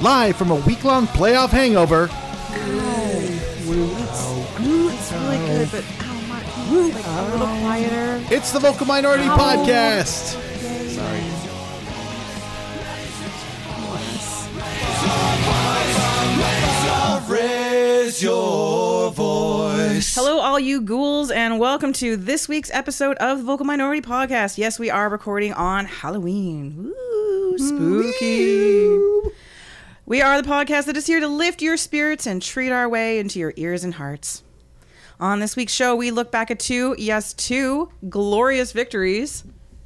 live from a week long playoff hangover. It's really good, but ow, Mark, can like a little quieter? It's the Vocal Minority Ow. Podcast. Sorry. Hello, all you ghouls, and welcome to this week's episode of the Vocal Minority Podcast. Yes, we are recording on Halloween. Woo, spooky. We are the podcast that is here to lift your spirits and treat our way into your ears and hearts. On this week's show, we look back at two, yes, two glorious victories.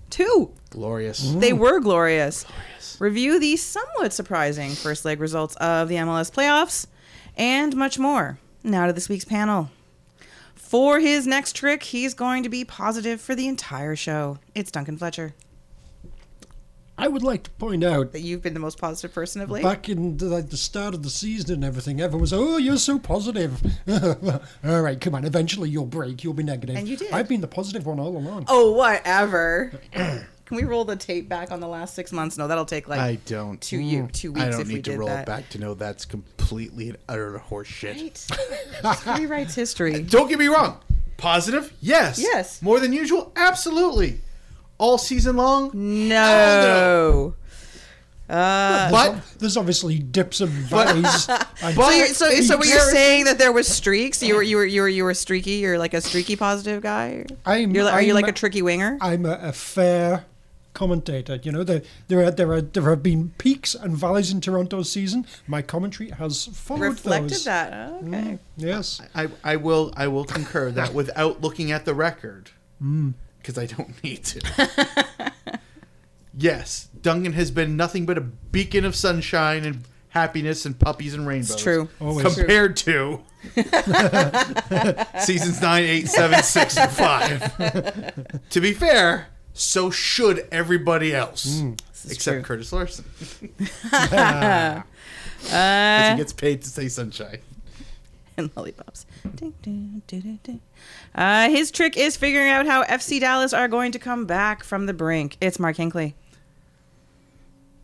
Two. Glorious. They were glorious. Review the somewhat surprising first leg results of the MLS playoffs and much more. Now to this week's panel. For his next trick, he's going to be positive for the entire show. It's Duncan Fletcher. I would like to point out That you've been the most positive person of late. back in the, like, the start of the season and everything, everyone was, "Oh, you're so positive." all right, come on. Eventually, you'll break. You'll be negative. And you did. I've been the positive one all along. oh, whatever. Can we roll the tape back on the last six months? No, that'll take like I don't. two you two weeks I don't if we need to did roll that. it back to know that's completely and utter horseshit. Right? Just rewrites history. Don't get me wrong. Positive? Yes. Yes. More than usual? Absolutely. All season long? No. Uh, But There's obviously dips and valleys. I- So, you're, so, so were you Comparison- saying that there was streaks? You were, you were, you were, you were streaky. You're like a streaky positive guy. I'm, You're, li- are you I'm- like a tricky winger? I'm a, a fair commentator. You know, there there are there are there have been peaks and valleys in Toronto's season. My commentary has followed Reflected those. that. Oh, okay. Yes. I, I will I will concur that without looking at the record, because I don't need to. yes, Duncan has been nothing but a beacon of sunshine and happiness and puppies and rainbows. It's true. Always. Compared to seasons nine, eight, seven, six, and five. to be fair, so should everybody else, except true. Curtis Larson. Uh, 'Cause he gets paid to say sunshine. And lollipops. Ding, ding, ding, ding, ding. Uh, his trick is figuring out how FC Dallas are going to come back from the brink. It's Mark Hinkley.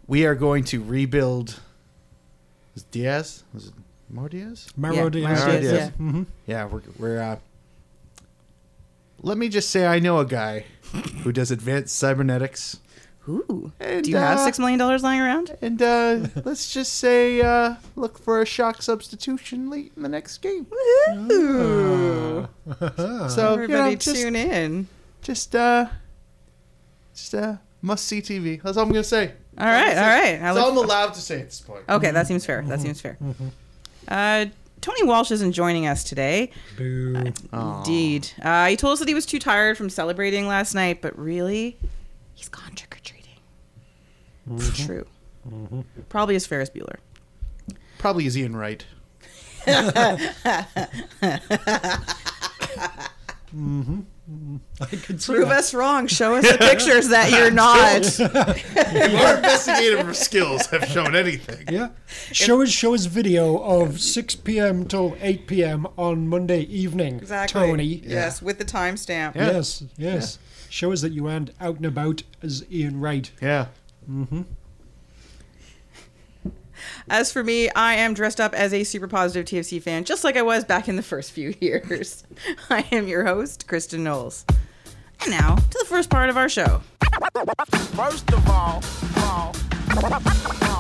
we are going to rebuild. Was it Diaz? Was it more Diaz? Mauro Yeah, Diaz. Mauro Diaz, Diaz, yeah. yeah. Mhm. Yeah, we're we're. Uh, let me just say, I know a guy who does advanced cybernetics, Ooh. And, Do you have uh, six million dollars lying around? and uh, let's just say, uh, look for a shock substitution late in the next game. Ooh. So you Everybody know, just tune in. just uh, just uh, must see TV. That's all I'm gonna say. All right, all right. That's look- all I'm allowed to say at this point. Okay, that seems fair. That seems fair. Uh, Tony Walsh isn't joining us today. Boo. Indeed. Uh, he told us that he was too tired from celebrating last night, but really, he's gone trick or treating. It's mm-hmm. true. Mm-hmm. Probably as Ferris Bueller. Probably is Ian Wright. Mm-hmm. I could Prove that. us wrong. Show us the pictures that you're not. If our investigative skills have shown anything, Yeah. Show us show us video of 6 p.m. till 8 p.m. on Monday evening. Exactly. Tony. Yes, with the timestamp. Yeah. Yes, yes. Show us that you aren't out and about as Ian Wright. yeah. Mm-hmm. As for me, I am dressed up as a super positive TFC fan, just like I was back in the first few years. I am your host, Kristin Knowles. And now to the first part of our show. First of all, all,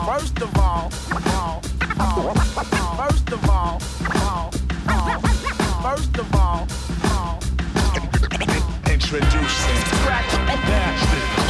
first of all, all, all, first of all, all, all, first of all, all, Introducing Dash Introducing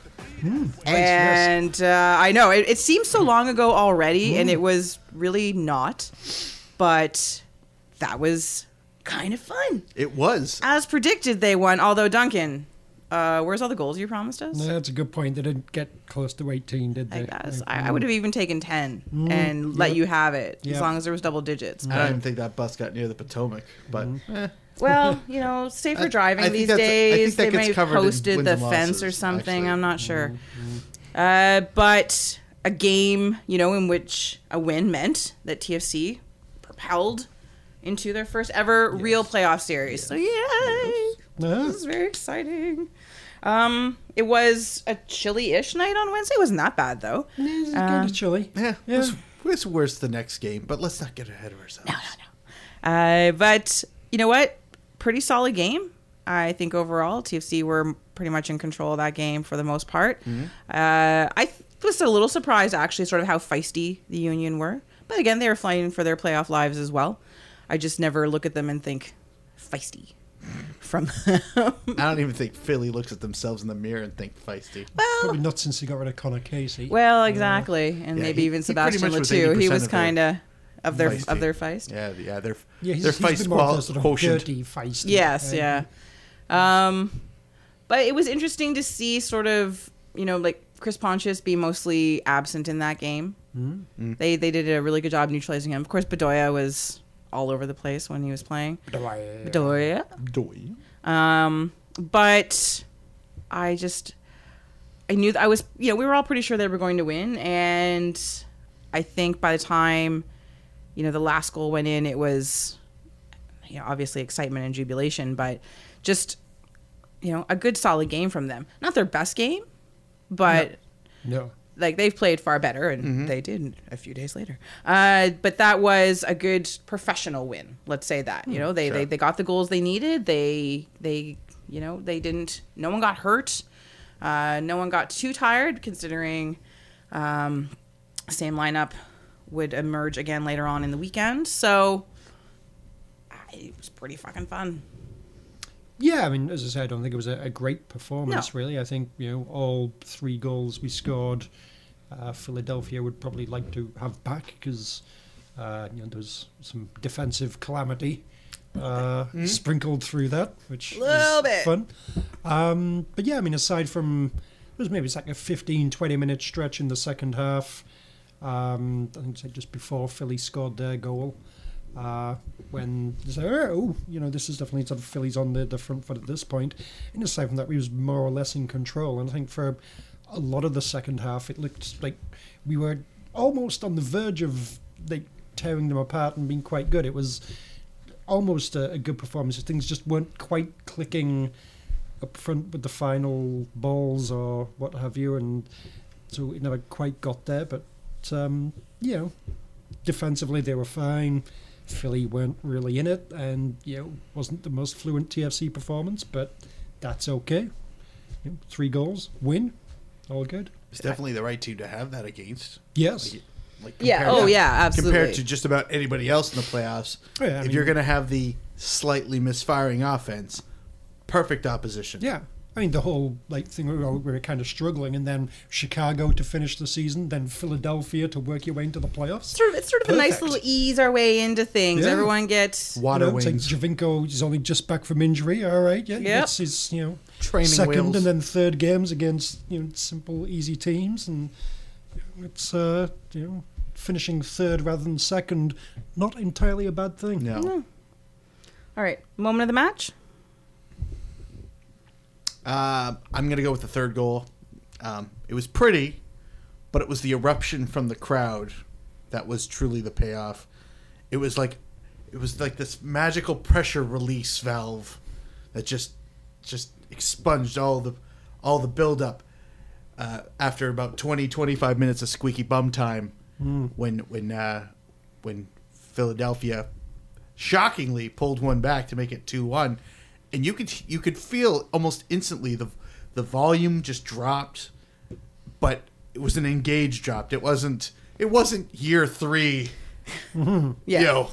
and uh, I know it, it seems so long ago already, and it was really not. But that was kind of fun. It was. As predicted, they won. Although Duncan, Uh, where's all the goals you promised us? No, that's a good point. They didn't get close to 18, did they? I guess I, I would have even taken ten and let yeah. you have it as long as there was double digits. I didn't think that bus got near the Potomac, but eh, Well, you know, safer driving I these I think days. They may have posted the fence or something. actually. I'm not sure. Uh, but a game, you know, in which a win meant that TFC propelled into their first ever real playoff series. So yay! Uh-huh. This is very exciting. Um, it was a chilly-ish night on Wednesday. It wasn't that bad though. It's kind of chilly. yeah, Yeah. It, was, it was worse the next game. But let's not get ahead of ourselves. No, no, no. Uh, but you know what? Pretty solid game. I think overall, TFC were pretty much in control of that game for the most part. Uh, I th- was a little surprised, actually, sort of how feisty the Union were. But again, they were fighting for their playoff lives as well. I just never look at them and think feisty from them. I don't even think Philly looks at themselves in the mirror and think feisty. Well, Probably not since he got rid of Conor Casey. well, exactly, and Yeah, maybe he- even Sebastian much was He 80% was of kind of of their feisty. of their feist. Yeah, yeah, they're yeah, he's, their he's feist been qual- sort of quotient. dirty, feisty. Yes, yeah. Um, but it was interesting to see sort of, you know, like Chris Pontius be mostly absent in that game. Mm-hmm. They they did a really good job neutralizing him. Of course, Bedoya was all over the place when he was playing. Bedoya. doy. Um, but I just I knew that I was you know we were all pretty sure they were going to win, and I think by the time you know the last goal went in, it was you know obviously excitement and jubilation, but just you know a good solid game from them. Not their best game, but No. like they've played far better and they did a few days later. Uh, but that was a good professional win let's say that you know they, they they got the goals they needed. They they you know they didn't no one got hurt. Uh, no one got too tired considering um, same lineup would emerge again later on in the weekend so it was pretty fucking fun Yeah, I mean, as I said, I don't think it was a, a great performance, No. really. I think, you know, all three goals we scored, uh, Philadelphia would probably like to have back because, uh, you know, there's some defensive calamity uh, sprinkled through that, which? Little is bit. fun. Um, but yeah, I mean, aside from, it was maybe it's like a 15, 20 minute stretch in the second half. Um, I think just before Philly scored their goal uh, when they say, oh, you know, this is definitely sort of Phillies on the, the front foot at this point. And aside from that, we was more or less in control. And I think for a lot of the second half, it looked like we were almost on the verge of like tearing them apart and being quite good. It was almost a, a good performance. Things just weren't quite clicking up front with the final balls or what have you, and so it never quite got there. But um, you know, defensively they were fine. Philly weren't really in it, and you know, wasn't the most fluent TFC performance, but that's okay. You know, three goals, win, all good. It's definitely the right team to have that against. Yes. Like, like Yeah, compared oh, to- yeah, absolutely. Compared to just about anybody else in the playoffs, Oh, yeah, if mean- you're going to have the slightly misfiring offense, perfect opposition. Yeah. I mean, the whole like thing we were, we were kind of struggling, and then Chicago to finish the season, then Philadelphia to work your way into the playoffs. sort of, it's sort of a nice little ease our way into things Yeah. everyone gets Water you know, it's like wings. Giovinco is only just back from injury. All right, yeah, Yep. it's his you know Training second wheels. and then third games against you know simple, easy teams, and it's uh you know finishing third rather than second, not entirely a bad thing. No. All right, moment of the match. Uh, I'm going to go with the third goal. Um, it was pretty, but it was the eruption from the crowd that was truly the payoff. It was like it was like this magical pressure release valve that just just expunged all the all the buildup uh, after about 20 25 minutes of squeaky bum time when when uh, when Philadelphia shockingly pulled one back to make it 2-1 and you could you could feel almost instantly the the volume just dropped but it was an engaged dropped it wasn't it wasn't year 3 Yeah. yo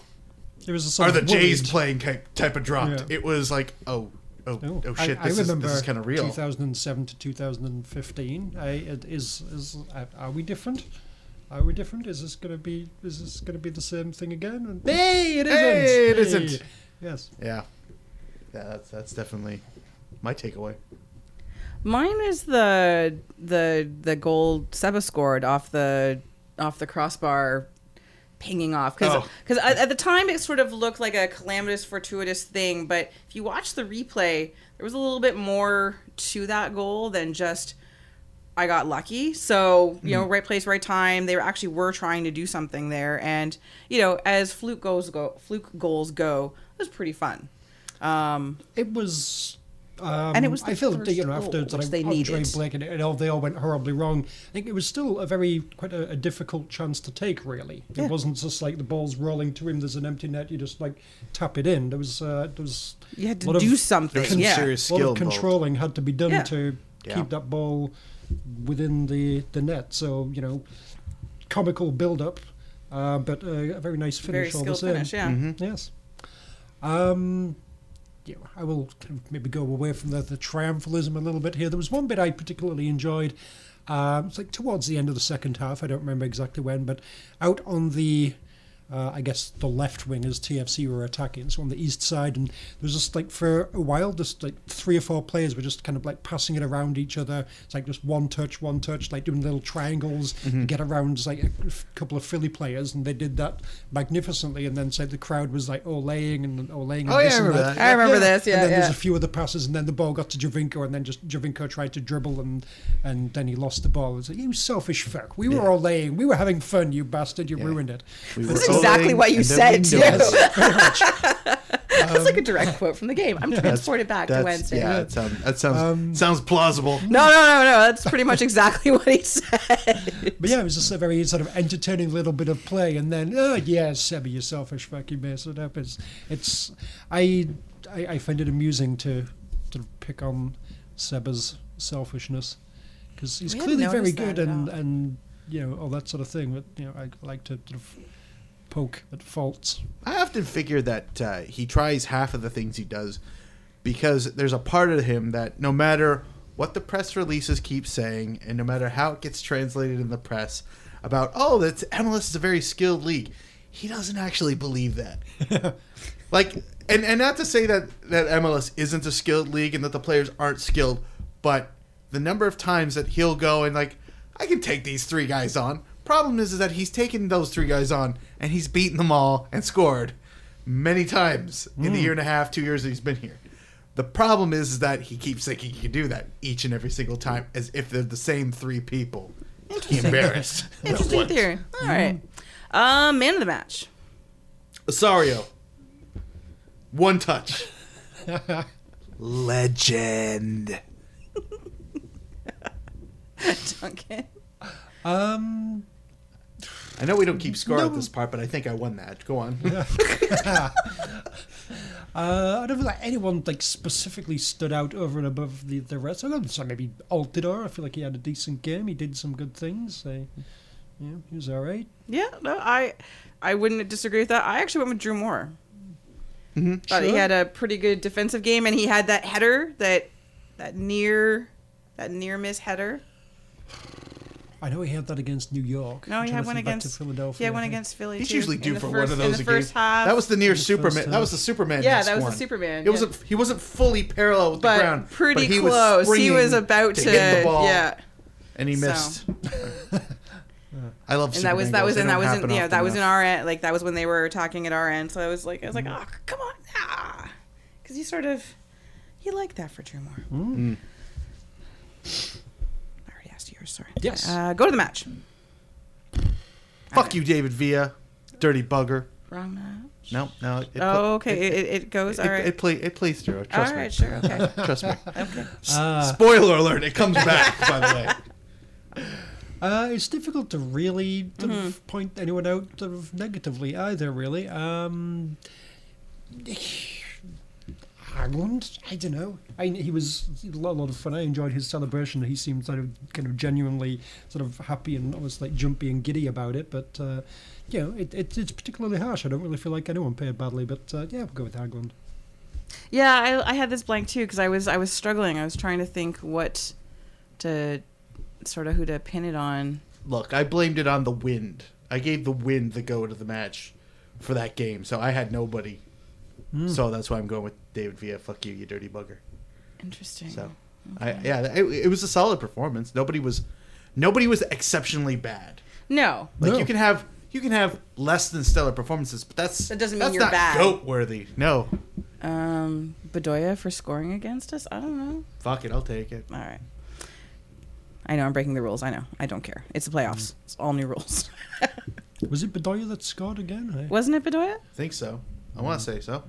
It was a sort are the of Jays worried- playing type, type of dropped Yeah. it was like oh oh No, oh I- shit I, this, is, remember this is kind of real 2007 to 2015. I, it is is uh, are we different? Are we different? Is this gonna be is this gonna be the same thing again? Hey, it isn't. Hey, it Hey. isn't. Yes. yeah yeah that's that's definitely my takeaway Mine is the the the goal Seba scored off the off the crossbar pinging off because Oh. at the time it sort of looked like a calamitous fortuitous thing but if you watch the replay there was a little bit more to that goal than just I got lucky. So, you know, mm-hmm. right place, right time. They were actually were trying to do something there. And, you know, as fluke goals go fluke goals go, it was pretty fun. Um, It was. Um, And it was the I feel first you know goal, after sort of they Andre. Blake and it all they all went horribly wrong. I think it was still a very quite a, a difficult chance to take. Really, it Yeah. wasn't just like the ball's rolling to him. There's an empty net. You just like tap it in. There was uh, there was you had a lot to of do something. There's some yeah. serious a lot skill of involved. controlling had to be done Yeah. to Yeah. keep that ball within the the net. So you know, comical build up, uh, but uh, a very nice Very finish all the same. finish, yeah. Mm-hmm. Yes. Um, yeah, I will kind of maybe go away from the, the triumphalism a little bit here. There was one bit I particularly enjoyed. Um, it's like towards the end of the second half. I don't remember exactly when, but out on the, uh, I guess the left wing as TFC were attacking, so on the east side, and there was just like for a while, just like three or four players were just kind of like passing it around each other. It's like just one touch, one touch, like doing little triangles Mm-hmm. to get around just like a f- couple of Philly players, and they did that magnificently. And then say the crowd was like olaying and olaying. And Oh, yeah, this I and remember that. that. I remember this, yeah, And then there's yeah. a few other passes, and then the ball got to Giovinco, and then just Giovinco tried to dribble, and and then he lost the ball. It's like you selfish fuck. We were Yeah. all laying. We were having fun. You bastard. You Yeah. ruined it. We were exactly what you said, too. knew it. Very. That's like a direct quote from the game. I'm transported back to Wednesday. Yeah, that sounds that sounds Um, sounds plausible. No, no, no, no. That's pretty much exactly what he said. But yeah, it was just a very sort of entertaining little bit of play, and then oh yeah, Sebby, you selfish fuck, you messed it up. It's, it's I, I I find it amusing to sort of pick on Seba's selfishness because he's We clearly very good and and you know all that sort of thing. But you know, I like to sort of poke at faults. I often figure that uh, he tries half of the things he does because there's a part of him that no matter what the press releases keep saying and no matter how it gets translated in the press about oh that MLS is a very skilled league, he doesn't actually believe that. like and and not to say that that MLS isn't a skilled league and that the players aren't skilled, but the number of times that he'll go and like I can take these three guys on. Problem is, is that he's taken those three guys on and he's beaten them all and scored many times in the year and a half, two years that he's been here. The problem is, is that he keeps thinking he can do that each and every single time as if they're the same three people. He embarrassed. Interesting Once. theory. All right. Um, man of the match. Osorio. One touch. Legend. Duncan. Um, I know we don't keep score at this part, but I think I won that. Go on. Uh, I don't feel like anyone like specifically stood out over and above the, the rest. I don't so maybe Altidore. I feel like he had a decent game. He did some good things. Uh, yeah, he was all right. Yeah, no, I, I wouldn't disagree with that. I actually went with Drew Moore. Mm-hmm. Thought he had a pretty good defensive game, and he had that header, that, that near, that near miss header. I know he had that against New York. No, I'm he trying had to one think back to against Philadelphia. Yeah, I one against Philly. He's too, usually in due for first- one of in those the a game. first half. That was the near the Superman. That was the Superman. Yeah, that was the. Superman, It yeah. wasn't. He wasn't fully parallel with but the ground. pretty but he was close. he was about to, hit the ball, yeah. and he So. missed. I love. And that was that goals. was They and that don't was in yeah that was in our end like that was when they were attacking at our end. So I was like I was like oh come on ah because you sort of you like that for Drew Moore. Mm. I already asked yours. Sorry. Yes. Uh, go to the match. Fuck you, David Villa, dirty bugger. Wrong match. No, no. It, Oh, okay. It, it, it goes. It, all right. it, play, it plays through. all Trust right. me. Sure. Okay. Trust me. okay. Uh, Spoiler alert! It comes back. by the way. Uh, it's difficult to really sort Mm-hmm. of point anyone out sort of negatively either, really. Um, Hagglund, I don't know. I, he was a lot, lot of fun. I enjoyed his celebration. He seemed sort of kind of genuinely sort of happy and almost like jumpy and giddy about it. But uh, you know, it, it, it's particularly harsh. I don't really feel like anyone paid badly. But uh, yeah, we'll go with Hagglund. Yeah, I, I had this blank too because I was I was struggling. I was trying to think what to sort of who to pin it on. Look, I blamed it on the wind. I gave the wind the go to the match for that game, so I had nobody. Hmm. So that's why I'm going with David Villa. Fuck you, you dirty bugger. Interesting. So I, yeah, it, it was a solid performance. Nobody was, nobody was exceptionally bad. No. Like No. you can have you can have less than stellar performances, but that's That doesn't mean that's you're not bad. goat worthy. No, Um, Bedoya for scoring against us? I don't know. fuck it, I'll take it. All right. I know I'm breaking the rules. I know. I don't care. It's the playoffs. It's all new rules. Was it Bedoya that scored again? I, Wasn't it Bedoya? I think so. I want to say so.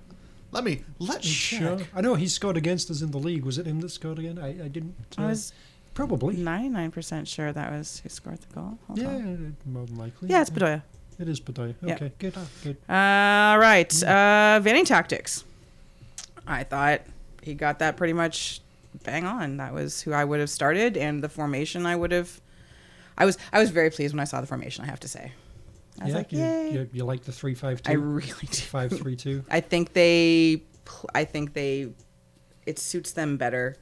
Let me let me sure. check. I know he scored against us in the league. Was it him that scored again? I, I didn't. I uh, was probably. 99% sure that was who scored the goal. Hold Yeah, on. more than likely. Yeah, it's Bedoya. It is Bedoya. Yeah. Okay, good. ah, Good. All right. Uh, Vanning tactics. I thought he got that pretty much bang on. That was who I would have started, and the formation I would have. I was I was very pleased when I saw the formation. I have to say. I was yeah, like, you, yay! you, you like the three five two. I really do. five three two. I think they, I think they, it suits them better,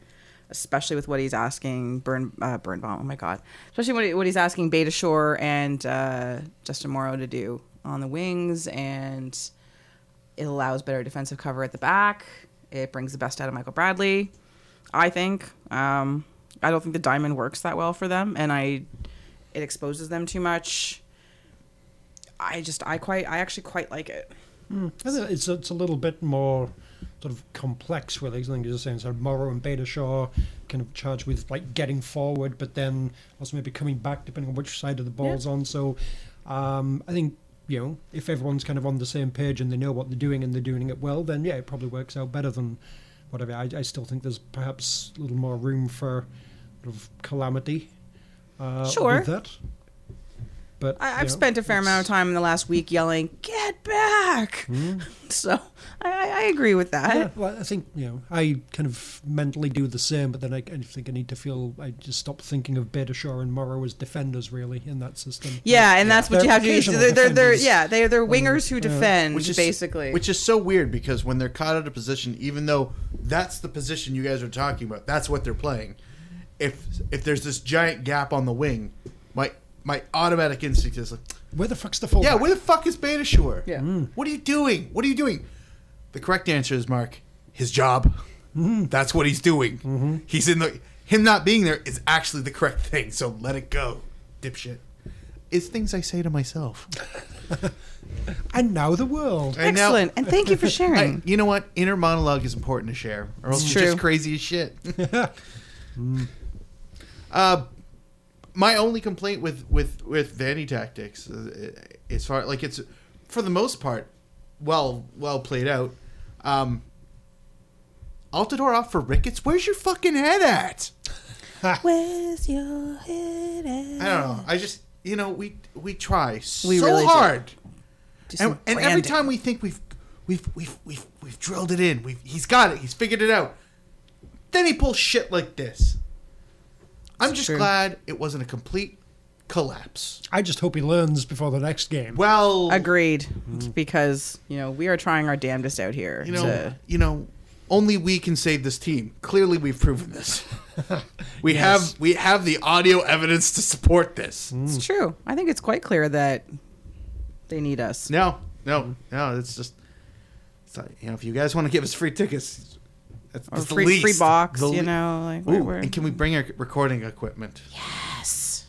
especially with what he's asking Burn uh, Birnbaum. Oh my God, especially what, he, what he's asking Beitashour and uh, Justin Morrow to do on the wings, and it allows better defensive cover at the back. It brings the best out of Michael Bradley. I think. Um, I don't think the diamond works that well for them, and I, it exposes them too much. I just, I quite, I actually quite like it. I think it's it's a little bit more sort of complex with these things. You're saying sort of Morrow and Beitashour kind of charged with like getting forward, but then also maybe coming back depending on which side of the ball's on. So um, I think you know if everyone's kind of on the same page and they know what they're doing and they're doing it well, then yeah, it probably works out better than whatever. I, I still think there's perhaps a little more room for sort of calamity. Uh, Sure. With that. But I, I've know, spent a fair amount of time in the last week yelling, "Get back!" Hmm. So I, I I agree with that. Yeah, well, I think you know I kind of mentally do the same, but then I, I think I need to feel I just stop thinking of Beitashour and Morrow as defenders really in that system. Yeah, and that's what They're you have to do. They're, they're, they're, yeah, they're, they're wingers who yeah. defend, Which is basically. which is so weird because when they're caught out of position, even though that's the position you guys are talking about, that's what they're playing. If if there's this giant gap on the wing, my my automatic instinct is like, Where the fuck's the fullback? yeah, where the fuck is Beitashour? Yeah. Mm. What are you doing? What are you doing? The correct answer is Mark. His job. Mm-hmm. That's what he's doing. Mm-hmm. He's in the. Him not being there is actually the correct thing. So let it go, dipshit. It's things I say to myself. and now the world. And now- Excellent, and thank you for I, sharing. you know what? Inner monologue is important to share, or else It's you're just true. crazy as shit. Mm. uh, my only complaint with with with Vanney tactics, uh, as far like it's for the most part, well well played out. Um, Altidore off for Ricketts. Where's your fucking head at? Where's your head at? I don't know. I just you know we we try so really do. hard. And, and every time we think we've we've we've we've we've drilled it in, we've he's got it, he's figured it out. Then he pulls shit like this. I'm just true. glad it wasn't a complete collapse. I just hope he learns before the next game. Well, Agreed, mm. because you know we are trying our damnedest out here. you know, to, you know, only we can save this team. Clearly, we've proven this. we Yes. have we have the audio evidence to support this. Mm. it's true. I think it's quite clear that they need us. No, no, no. It's just, it's like, you know, if you guys want to give us free tickets, that's, Or that's the free, least. free box, The you know, like Ooh, we're, we're and can we bring our recording equipment yes.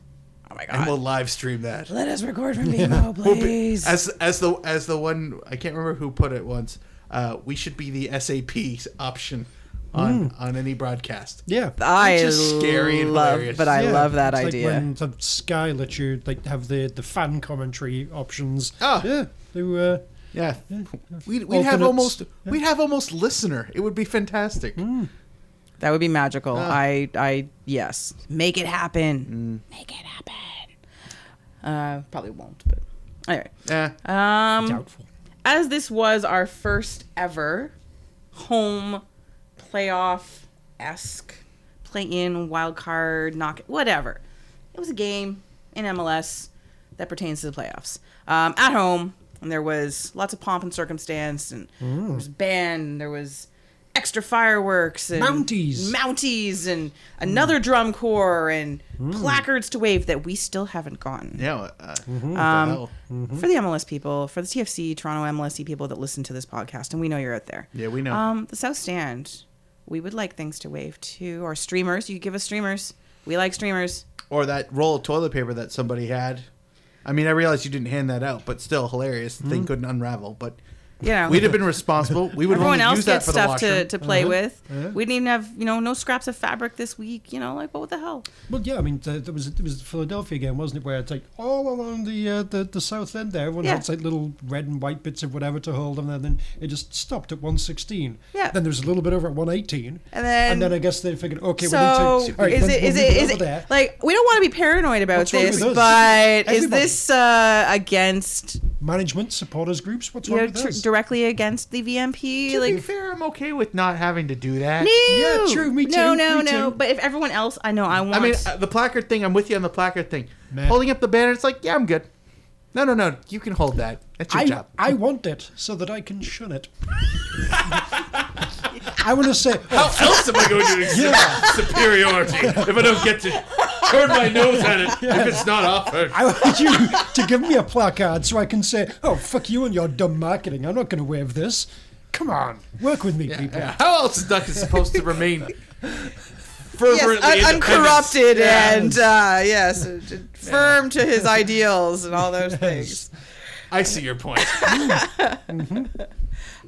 Oh my god. and we'll live stream that? Let us record from BMO, We'll be- please. as as the as the one I can't remember who put it once. Uh, we should be the SAP option on on any broadcast. yeah. I Which is scary and love, hilarious. but I Yeah, love that it's idea. Like when the Sky let you like have the, the fan commentary options. Ah. yeah. They, uh, Yeah, we'd, we'd have Alternates. almost we'd have almost listener. It would be fantastic. That would be magical. Ah. I, I, yes, make it happen. Make it happen. Uh, probably won't, but anyway. Yeah, Um, doubtful. as this was our first ever home playoff esque play in wild card knock whatever. It was a game in MLS that pertains to the playoffs. Um, at home, and there was lots of pomp and circumstance, and there was band, and there was extra fireworks and Mounties. mounties, and another drum corps, and placards to wave that we still haven't gotten yeah. Uh, what the Um, hell? for the MLS people, for the TFC Toronto MLSE people that listen to this podcast, and we know you're out there. Yeah, we know. Um, the South Stand we would like things to wave to Or streamers, you give us streamers. We like streamers. Or that roll of toilet paper that somebody had. I mean, I realize you didn't hand that out, but still hilarious. The thing mm-hmm. couldn't unravel. But You know, we'd have been responsible. We would have everyone only else used that gets stuff to, to play Uh-huh. with. Yeah. We didn't even have you know no scraps of fabric this week. You know, like what the hell? Well, yeah, I mean, th- there was there was Philadelphia again, wasn't it, where it's like all along the uh, the, the south end there, everyone Yeah. had like little red and white bits of whatever to hold them, and then it just stopped at 116. Yeah. Then there was a little bit over at 118. And then- and then I guess they figured, okay, so we need to. all right, is when- it when is we it get is over it there- like we don't want to be paranoid about What's this, with us? but is this uh, against management supporters groups? What's wrong know with tr- this? Directly against the VMP? To be like fair, I'm okay with not having to do that. no, Yeah, true, me No, too, no, me no. too. But if everyone else, I know, I want. I mean, uh, the placard thing. I'm with you on the placard thing. Meh. Holding up the banner, it's like, yeah, I'm good. No, no, no. You can hold that. That's your I, job. I want it so that I can shun it. I want to say, How else am I going to exhibit superiority if I don't get to turn my nose at it if it's not offered? I want you to give me a placard so I can say, "Oh, fuck you and your dumb marketing. I'm not going to wave this." Come on, work with me, people. How else is Duncan supposed to remain fervently yes, un- uncorrupted Yeah. and uh, yes, firm to his ideals and all those things. I see your point.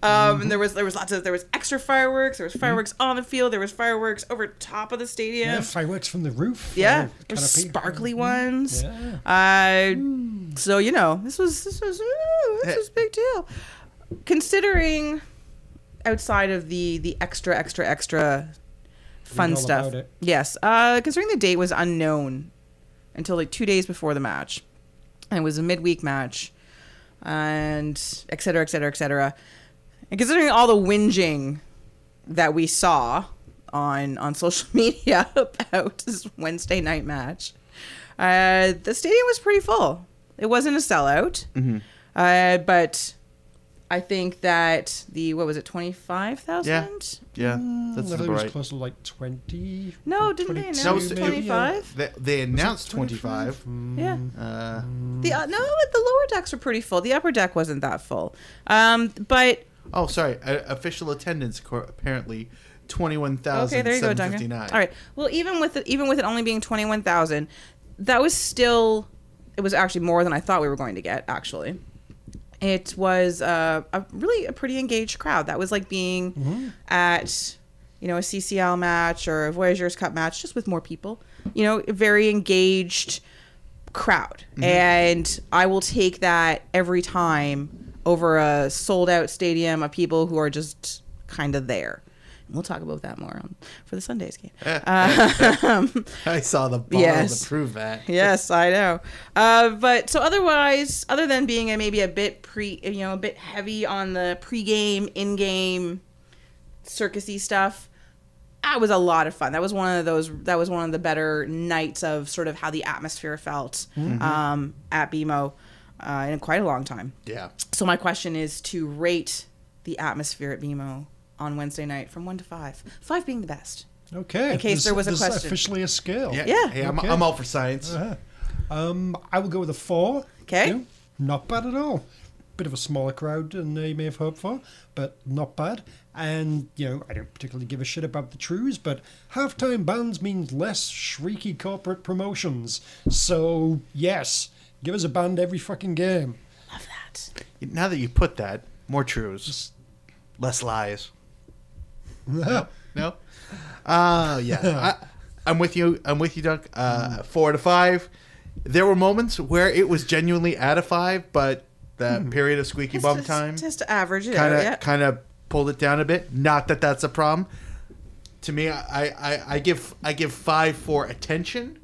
Um, and there was there was lots of there was extra fireworks. There was fireworks on the field. There was fireworks over top of the stadium. Yeah, fireworks from the roof. Yeah, there were canopy. sparkly ones. Yeah. Uh, so you know, this was this was ooh, this was a big deal. Considering outside of the the extra extra extra fun stuff. Yes, uh, considering the date was unknown until like two days before the match, and it was a midweek match, and et cetera, et cetera, et cetera. And considering all the whinging that we saw on on social media about this Wednesday night match, uh, the stadium was pretty full. It wasn't a sellout, uh, but I think that the what was it twenty five thousand? Yeah, I that's thought it was right. close to like 20. No, didn't they announce No, it's- twenty five? They, they announced 25. Yeah. Uh, The uh, no, the lower decks were pretty full. The upper deck wasn't that full. Um, but oh, sorry. Uh, official attendance co- apparently okay, there you go, Duncan. 21,759. All right. Well, even with it, even with it only being twenty one thousand, that was still it was actually more than I thought we were going to get. Actually, it was uh, a really a pretty engaged crowd. That was like being at you know a CCL match or a Voyageurs Cup match, just with more people. You know, very engaged crowd, and I will take that every time over a sold out stadium of people who are just kind of there. And we'll talk about that more on, for the Sundays game. Um, I saw the bottle Yes. to prove that. yes, I know. Uh, but so otherwise, other than being a, maybe a bit pre, you know, a bit heavy on the pregame, in-game, circusy stuff, that was a lot of fun. That was one of those. That was one of the better nights of sort of how the atmosphere felt um, at BMO uh, in quite a long time. Yeah. So my question is to rate the atmosphere at BMO on Wednesday night from one to five. Five being the best. Okay. In case there's- there was a there's question. officially a scale. Yeah. Yeah. Hey, I'm, Okay. I'm all for science. Uh-huh. Um, I will go with a four. 'Kay. Yeah, Not bad at all. Bit of a smaller crowd than you may have hoped for, but not bad. And, you know, I don't particularly give a shit about the trues, but halftime bands means less shrieky corporate promotions. So, yes, give us a band every fucking game. Love that. Now that you put that, more truths, less lies. No? no. Uh, yeah. I, I'm with you. I'm with you, Doug. Uh, four to five. There were moments where it was genuinely at a five, but the period of squeaky Just bum to- time Just to average it kind out, of yeah. kind of pulled it down a bit. Not that that's a problem. To me, I, I, I give I give five for attention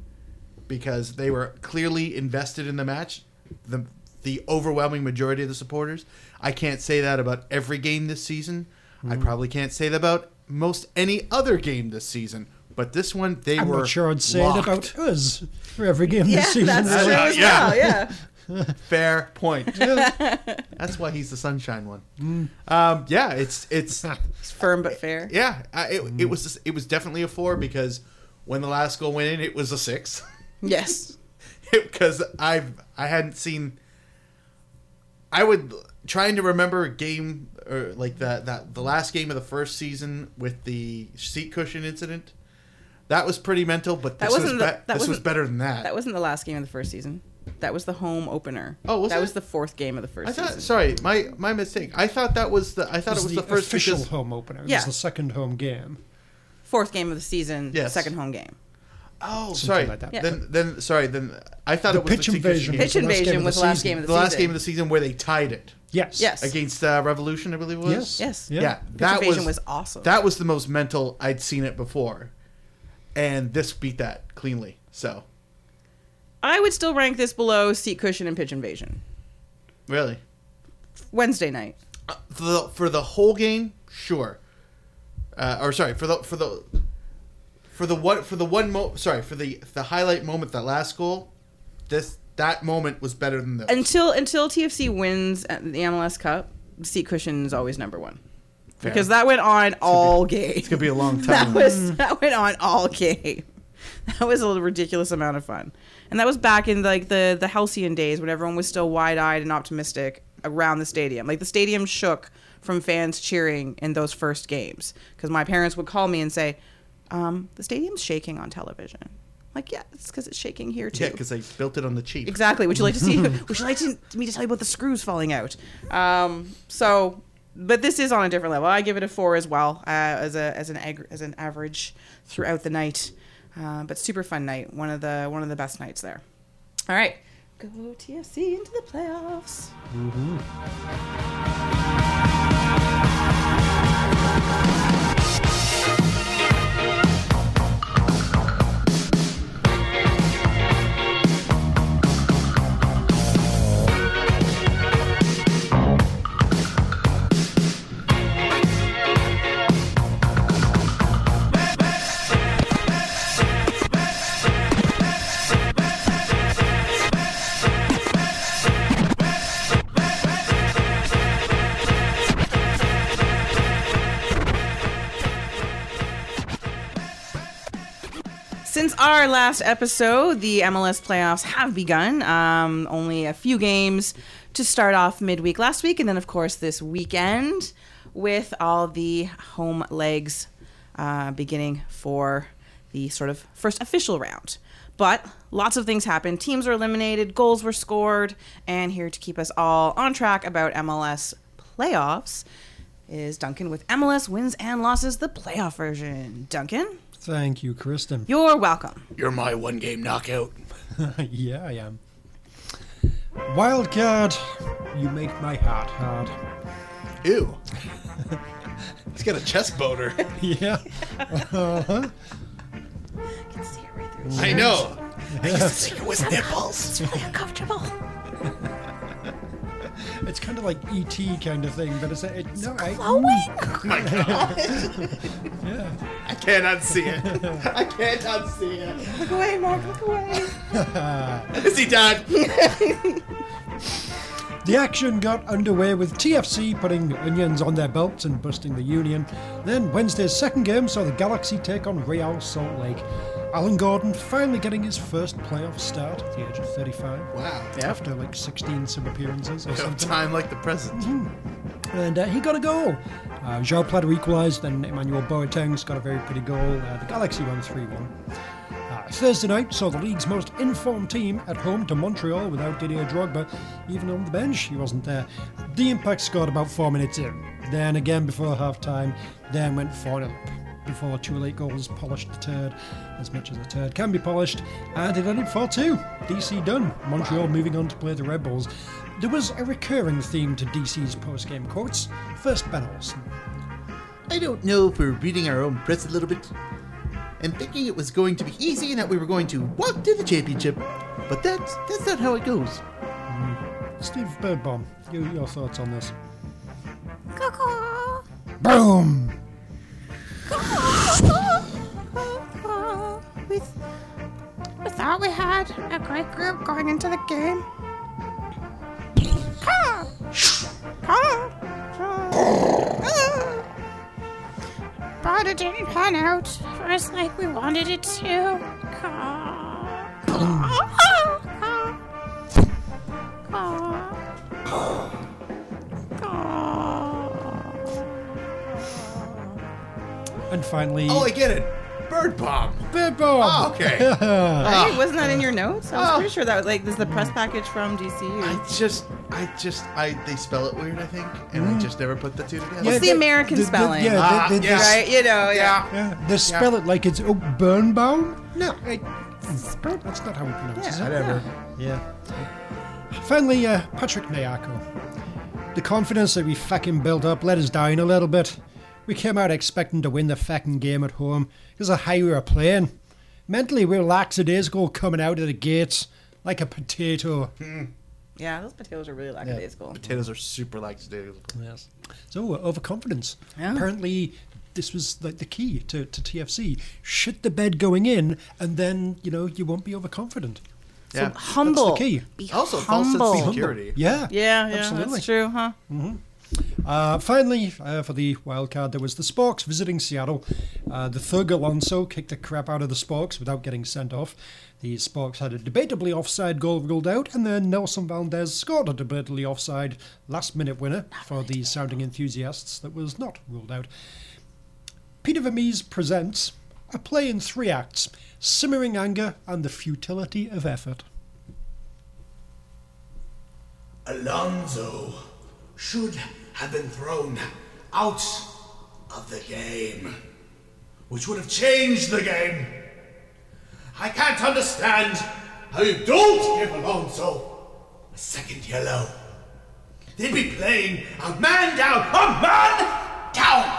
because they were clearly invested in the match. The the overwhelming majority of the supporters. I can't say that about every game this season. Hmm. I probably can't say that about most any other game this season. But this one, they I'm were not sure I'd say locked. it about us for every game Yeah, this season. that's true Uh, as yeah. well. Yeah. Fair point. That's why he's the sunshine one. Um, yeah, it's it's It's firm but fair. yeah. I, it, it was it was definitely a four because when the last goal went in, it was a six. Yes. Because I've I hadn't seen. I would trying to remember a game or like that that the last game of the first season with the seat cushion incident. That was pretty mental, but this was wasn't be- the- that this was wasn't- better than that. That wasn't the last game of the first season. That was the home opener. Oh, was that it? was the fourth game of the first I thought. season. Sorry, my my mistake. I thought that was the. I thought This it was is the, first official because- home opener. This Yeah. is the second home game. Fourth game of the season. Yes. Second home game. Oh, sorry. like that. Yeah. Then then sorry. Then I thought The it was pitch the seat cushion invasion. game. Pitch the last game invasion of was the the last game of the, season. the last game of the season where they tied it Yes. Yes. against uh, Revolution, I believe it was. Yes. Yes. Yeah. Yeah, Pitch that invasion was, was awesome. That was the most mental I'd seen it before, and this beat that cleanly. So I would still rank this below seat cushion and pitch invasion. really, Wednesday night. uh, for the, for the whole game, sure. Uh, or sorry for the for the for the one for the one mo sorry for the the highlight moment that last goal. This that moment was better than this. Until until TFC wins the MLS Cup, seat cushion is always number one. Fair. Because that went on all game. it's gonna be a long time. that was that went on all game. That was a ridiculous amount of fun, and that was back in like the the halcyon days when everyone was still wide eyed and optimistic around the stadium. Like the stadium shook from fans cheering in those first games because my parents would call me and say, um, "The stadium's shaking on television." Like, yeah, it's because it's shaking here too. yeah, because I built it on the cheap. Exactly. Would you like to see? would you like to, me to tell you about the screws falling out? Um, so, but this is on a different level. I give it a four as well uh, as a as an ag- as an average throughout the night. Uh, but super fun night. One of the one of the best nights there. All right, go TFC into the playoffs. Since last episode, the MLS playoffs have begun. Um, only a few games to start off midweek last week, and then, of course, this weekend with all the home legs uh, beginning for the sort of first official round. But lots of things happened. Teams were eliminated, goals were scored, and here to keep us all on track about MLS playoffs is Duncan with MLS wins and losses, the playoff version. Duncan? Thank you, Kristin. You're welcome. You're my one game knockout. yeah, I am. Wildcard, you make my heart hard. Ew. He's got a chest boner. Yeah. Uh-huh. can see it right through. I know. I used to see you with nipples. It's really uncomfortable. It's kind of like ET kind of thing, but it's a, it, no, I, Oh my god. yeah. I cannot see it. I cannot see it. Look away, Mark. Look away. Is he done? The action got underway with TFC putting onions on their belts and busting the Union. Then Wednesday's second game saw the Galaxy take on Real Salt Lake. Alan Gordon finally getting his first playoff start at the age of 35. Wow. After like 16 sub appearances or something. time like the present. and uh, he got a goal. Uh, Joao Plata equalised, then Emmanuel Boateng's got a very pretty goal. Uh, the Galaxy won 3 1. Uh, Thursday night saw the league's most informed team at home to Montreal without Didier Drogba. Even on the bench, he wasn't there. The Impact scored about four minutes in. Then again before half time, then went 4 0 before two late goals polished the turd as much as a turd can be polished. And it ended 4 2. DC done. Montreal moving on to play the Red Bulls. There was a recurring theme to DC's post game quotes. First, Ben Olsen. I don't know if we're reading our own press a little bit and thinking it was going to be easy and that we were going to walk to the championship. But that's that's not how it goes. Mm. Steve Birnbaum, you, your thoughts on this? Boom! We, we thought we had a great group going into the game. But it didn't pan out. Us like we wanted it to. And finally, Oh, I get it. Bird bomb. Bird Bomb. Oh, okay. Right? Wasn't that in your notes? I was Oh. pretty sure that was like this is the press package from DCU. I just, I just, I they spell it weird, I think, and I just never put the two together. What's the American spelling? yeah, Ah, they, they, yeah. right? You know, yeah. yeah, they spell it like it's oh, Birnbaum. No, I, that's not how we pronounce it. Yeah. Whatever. Yeah. Finally, uh, Patrick Nyarko. The confidence that we fucking built up let us down a little bit. We came out expecting to win the fucking game at home because of how we were playing. Mentally, we were lackadaisical coming out of the gates like a potato. Yeah, those potatoes are really lackadaisical. Potatoes are super like potatoes. Yes. So, uh, overconfidence. Yeah. Apparently, this was like the key to, to TFC. Shit the bed going in, and then, you know, you won't be overconfident. Yeah. Humble. That's the key. Be Also, false sense humble. of security. Yeah. Yeah, yeah, Absolutely. that's true, huh? Uh, finally, uh, for the wild card, there was the Sparks visiting Seattle. Uh, the thug Alonso kicked the crap out of the Sparks without getting sent off. The Sparks had a debatably offside goal ruled out, and then Nelson Valdez scored a debatably offside last minute winner for the sounding enthusiasts that was not ruled out. Peter Vermes presents a play in three acts simmering anger and the futility of effort. Alonso should have been thrown out of the game, which would have changed the game. I can't understand how you don't give Alonso a second yellow. They'd be playing a man down, a man down!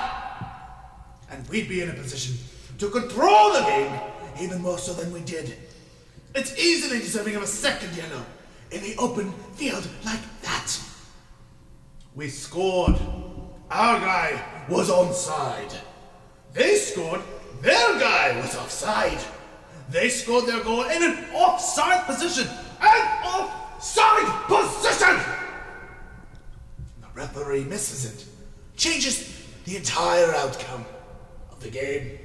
And we'd be in a position to control the game even more so than we did. It's easily deserving of a second yellow in the open field like that. We scored. Our guy was onside. They scored. Their guy was offside. They scored their goal in an offside position. An offside position! The referee misses it. Changes the entire outcome of the game.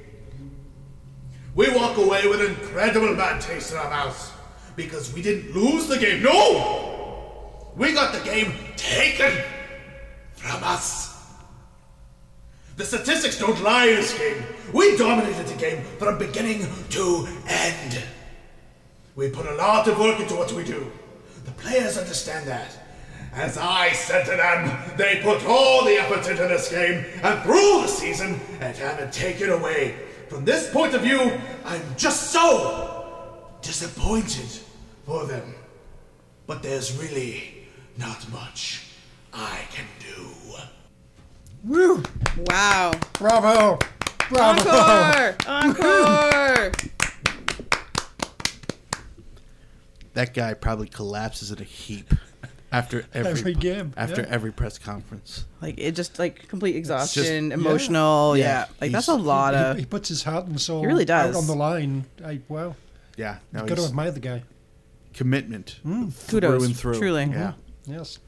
We walk away with incredible bad taste in our mouths because we didn't lose the game. No! We got the game taken from us. The statistics don't lie in this game. We dominated the game from beginning to end. We put a lot of work into what we do. The players understand that. As I said to them, they put all the effort into this game and through the season and have it taken away. From this point of view, I'm just so disappointed for them. But there's really not much I can do. Woo! Wow. Bravo! Bravo! Encore! Encore! That guy probably collapses in a heap after every, Every game, after yeah. every press conference. like it just like complete exhaustion, yeah. emotional. Yeah, Yeah, like that's a lot he, of. he puts his heart and soul He really does. out on the line. I, well, Yeah, no, got to he's admire the guy. commitment Kudos, through and through. truly. Yeah. Yes.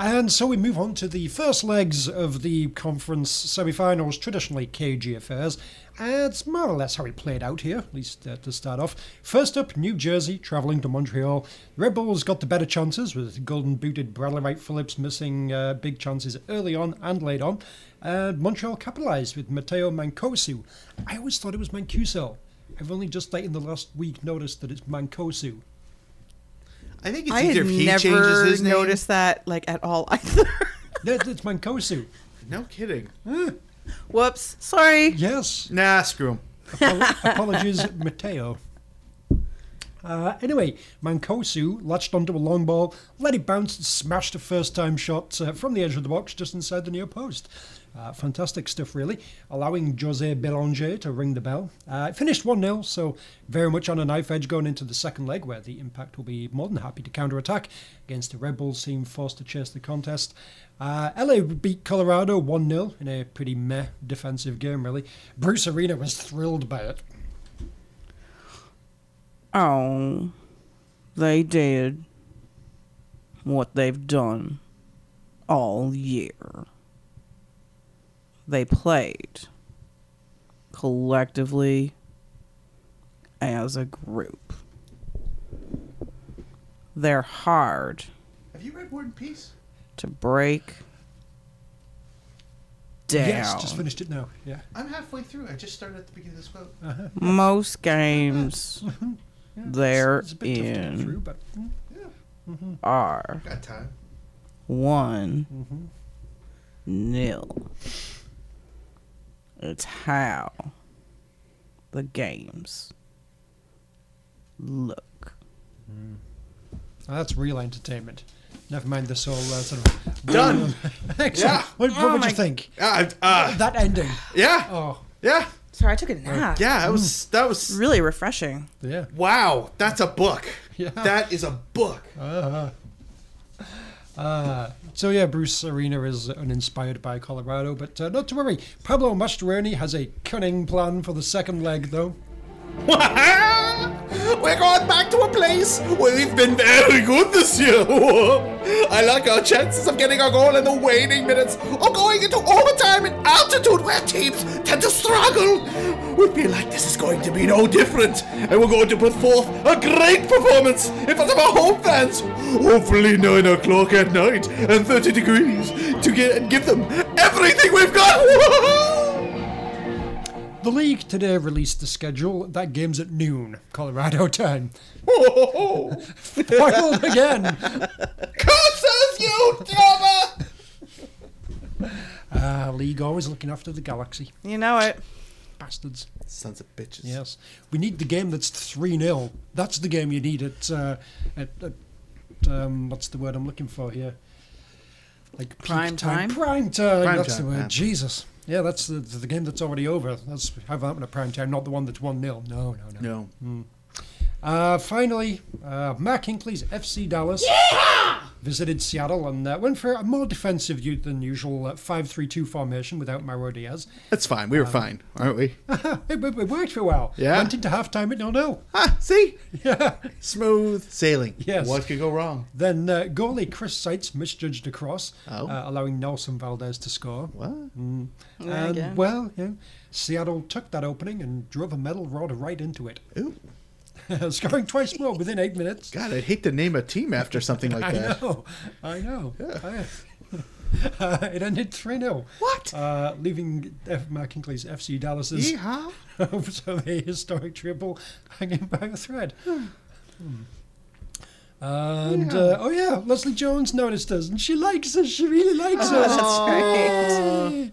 And so we move on to the first legs of the conference semi-finals, traditionally cagey affairs. It's more or less how it played out here, at least uh, to start off. First up, New Jersey, travelling to Montreal. The Red Bulls got the better chances, with golden-booted Bradley Wright Phillips missing uh, big chances early on and late on. And Montreal capitalised with Matteo Mancosu. I always thought it was Mancuso. I've only just like in the last week noticed that it's Mancosu. I think it's I easier if he changes never his name. noticed that like at all either. That- It's Mancosu. No kidding. Whoops. Sorry. Yes. Nah, screw him. Apolo- apologies, Mateo. Uh, anyway, Mancosu latched onto a long ball, let it bounce, and smashed a first time shot uh, from the edge of the box just inside the near post. Uh, fantastic stuff, really, allowing Jose Belanger to ring the bell. Uh, it finished 1 0, so very much on a knife edge going into the second leg, where the Impact will be more than happy to counter attack against the Red Bulls team forced to chase the contest. Uh, LA beat Colorado 1 0 in a pretty meh defensive game, really. Bruce Arena was thrilled by it. Oh, they did what they've done all year. They played collectively as a group. They're hard Have you read War and Peace? to break down. Yes, just finished it now. Yeah. I'm halfway through. I just started at the beginning of this quote. Uh-huh. Most games they're It's a bit tough to get through, in but mm, mm-hmm. are Got time. one mm-hmm. nil. It's how the games look. that's real entertainment. Never mind this whole uh, sort of Done. Excellent. Yeah. What, what Oh would my- you think? Uh, uh, That ending. yeah. Oh, Yeah. Sorry, I took a nap. Yeah. That was. That was. Really refreshing. yeah. Wow. That's a book. Yeah. That is a book. Uh, so yeah, Bruce Arena is uninspired by Colorado, but uh, not to worry. Pablo Mastroeni has a cunning plan for the second leg, though. We're going back to a place where we've been very good this year. I like our chances of getting a goal in the waning minutes or going into overtime in altitude where teams tend to struggle. We feel like this is going to be no different, and we're going to put forth a great performance in front of our home fans. Hopefully, 9 o'clock at night and 30 degrees to get and give them everything we've got. The league today released the schedule. That game's at noon, Colorado time. Spoiled again. Curses you, Jobber! Uh, league always looking after the galaxy. You know it. Bastards. Sons of bitches. Yes. We need the game that's 3 0. That's the game you need at, uh, at, at um, what's the word I'm looking for here? Like peak Prime time? Prime time. Prime that's time, the word. yeah. Jesus. Yeah, that's the, the game that's already over. Let's have that one at prime time, not the one that's 1 0. No, no, no. No. Uh, finally, uh, Mark Hinkley's FC Dallas visited Seattle and uh, went for a more defensive u- than usual uh, 5-3-2 formation without Mauro Diaz. That's fine. We were fine, aren't we? it, it- it worked for a while. Yeah. Went into halftime at 0-0. Ah, see? Yeah. Smooth sailing. Yes. What could go wrong? Then uh, goalie Chris Seitz misjudged a cross, Oh. uh, allowing Nelson Valdez to score. What? And, well, yeah, Seattle took that opening and drove a metal rod right into it, Ooh. scoring twice more within eight minutes. God, I'd hate to name a team after something like that. I know, I know. I- uh, it ended 3 0. What? Uh, leaving F- Mark Hinkley's FC Dallas's Yeehaw. so the historic triple hanging by a thread. Hmm. And uh, oh yeah, Leslie Jones noticed us, and she likes us. She really likes us. That's right.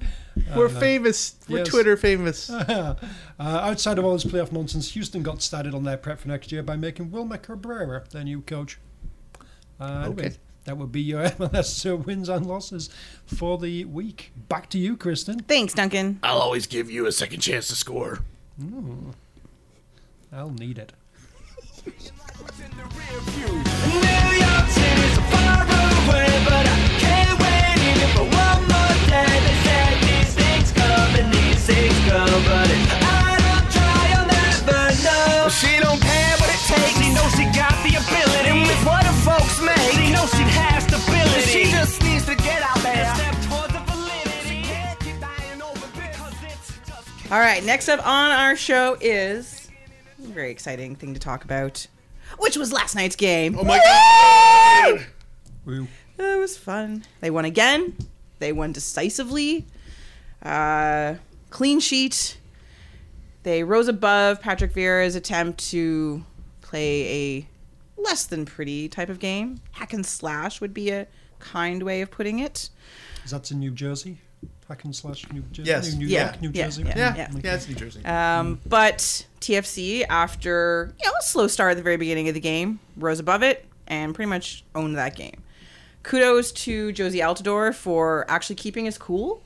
We're famous. We're yes. Twitter famous. uh, outside of all this playoff nonsense, Houston got started on their prep for next year by making Wilmer Cabrera their new coach. Uh, anyway, Okay. that would be your MLS uh, wins and losses for the week. Back to you, Kristin. Thanks, Duncan. I'll always give you a second chance to score. I'll need it. These things go, but if I don't try, I'll never know. She don't care what it takes. She knows she got the ability. And with what the folks make, she knows she has stability. She just needs to get out there. and Step towards the validity. Can't keep dying over because it's just. All right, next up on our show is a very exciting thing to talk about, which was last night's game. Oh my god! Woo. It was fun. They won again. They won decisively. Uh, clean sheet. They rose above Patrick Vieira's attempt to play a less than pretty type of game. Hack and slash would be a kind way of putting it. Is that in New Jersey? Hack and slash New Jersey? Yes. New Yeah. York, New Yeah. Jersey? Yeah. Yeah, Yeah. yeah, it's New Jersey. Um, but TFC, after you know a slow start at the very beginning of the game, rose above it and pretty much owned that game. Kudos to Jozy Altidore for actually keeping his cool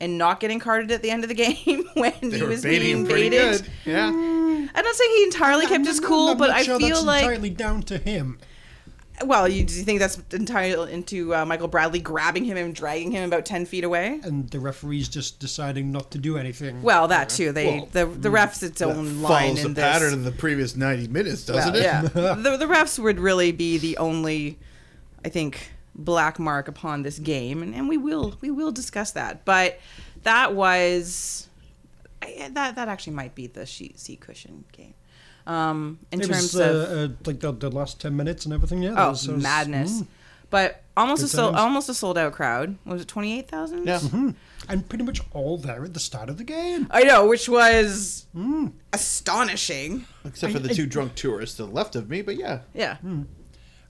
and not getting carded at the end of the game when they he was being baited. good. Yeah. I'm not saying he entirely kept his cool, but I sure feel like entirely down to him. well, you, do you think that's entirely into uh, Michael Bradley grabbing him and dragging him about ten feet away? And the referee's just deciding not to do anything. Well, that too. They Well, the the refs its own line follows the in this. pattern of the previous 90 minutes, doesn't Well, it? Yeah, the, the refs would really be the only, I think, black mark upon this game, and, and we will we will discuss that. But that was I- that that actually might be the sheet seat cushion game. Um, in it terms was of uh, uh, like the, the last 10 minutes and everything, yeah. that oh was- was- madness, mm. but almost a sold, almost a sold out crowd. Was it twenty eight thousand? Yeah. And pretty much all there at the start of the game. I know, which was Hmm. astonishing. Except for the two drunk tourists to the left of me, but yeah. Yeah. Hmm.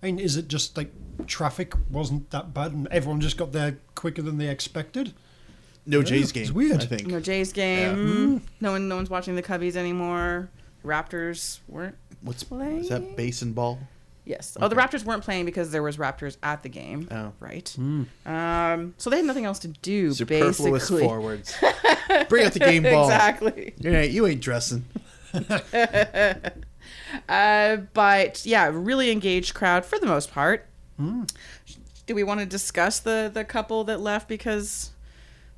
I mean, is it just like traffic wasn't that bad and everyone just got there quicker than they expected? No Jay's game. it's weird. I think. No Jays game. No one, no one's watching the Cubbies anymore. Raptors weren't. What's Playing? is that? Basin ball. Yes. Oh, the Raptors weren't playing because there was Raptors at the game. Oh. Right. Hmm. Um. So they had nothing else to do. Superfluous basically. forwards. Bring out the game ball. exactly. You ain't, you ain't dressing. Uh, but yeah, really engaged crowd for the most part. Hmm. Do we want to discuss the the couple that left because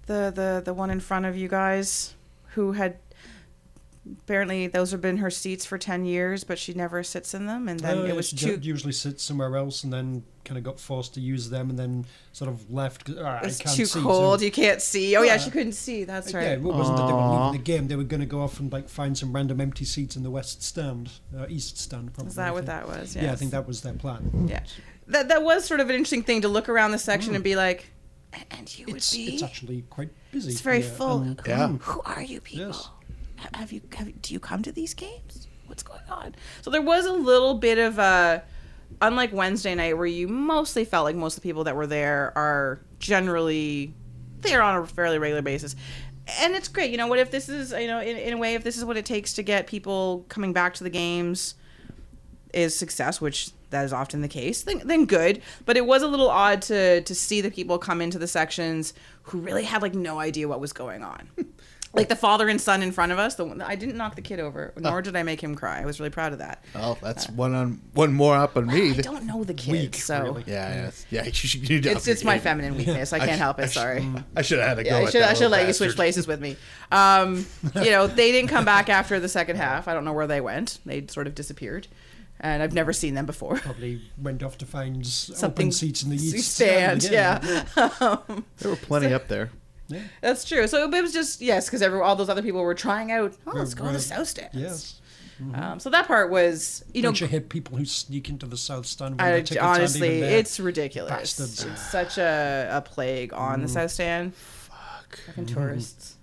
the the the one in front of you guys who had apparently those have been her seats for 10 years but she never sits in them and then Oh, it was she usually sits somewhere else and then kind of got forced to use them and then sort of left. 'cause, "Ah, it's I can't too see, cold so- you can't see oh yeah Yeah. she couldn't see that's right Yeah, it wasn't that they were leaving the game. They were going to go off and like find some random empty seats in the west stand, uh, east stand. Probably. is that I what think. that was Yeah, I think that was their plan. yeah that that was sort of an interesting thing to look around the section and be like and you would Hmm. It's be it's actually quite busy. It's very yeah, full. and- Yeah. Who are you people? Yes. Have you, have you do you come to these games? What's going on? So there was a little bit of a unlike Wednesday night where you mostly felt like most of the people that were there are generally there on a fairly regular basis. And it's great. You know what if this is you know in, in a way if this is what it takes to get people coming back to the games is success, which that is often the case, then, then good. But it was a little odd to to see the people come into the sections who really had like no idea what was going on. like the father and son in front of us. The one, I didn't knock the kid over, nor did I make him cry. I was really proud of that. Oh, that's uh, one on one more up on me. I don't know the kids, Weak, so really. Yeah, mm. yeah, yeah. You should, you it's it's my feminine weakness. I can't help it. Sorry. Mm. I should have had a go. Yeah, I at should that I should little let you switch places with me. Um, you know, they didn't come back after the second half. I don't know where they went. They sort of disappeared, and I've never seen them before. Probably went off to find Something open seats in the east stand, again. yeah. Um, there were plenty up there. That's true. So it was just yes, because all those other people were trying out. Oh, let's go to the south stands. Yes. Um, so that part was, you know, Don't you hit people who sneak into the south stand when I, the honestly, it's ridiculous. Bastards. It's such a, a plague on the south stand. Fuck. Fucking tourists.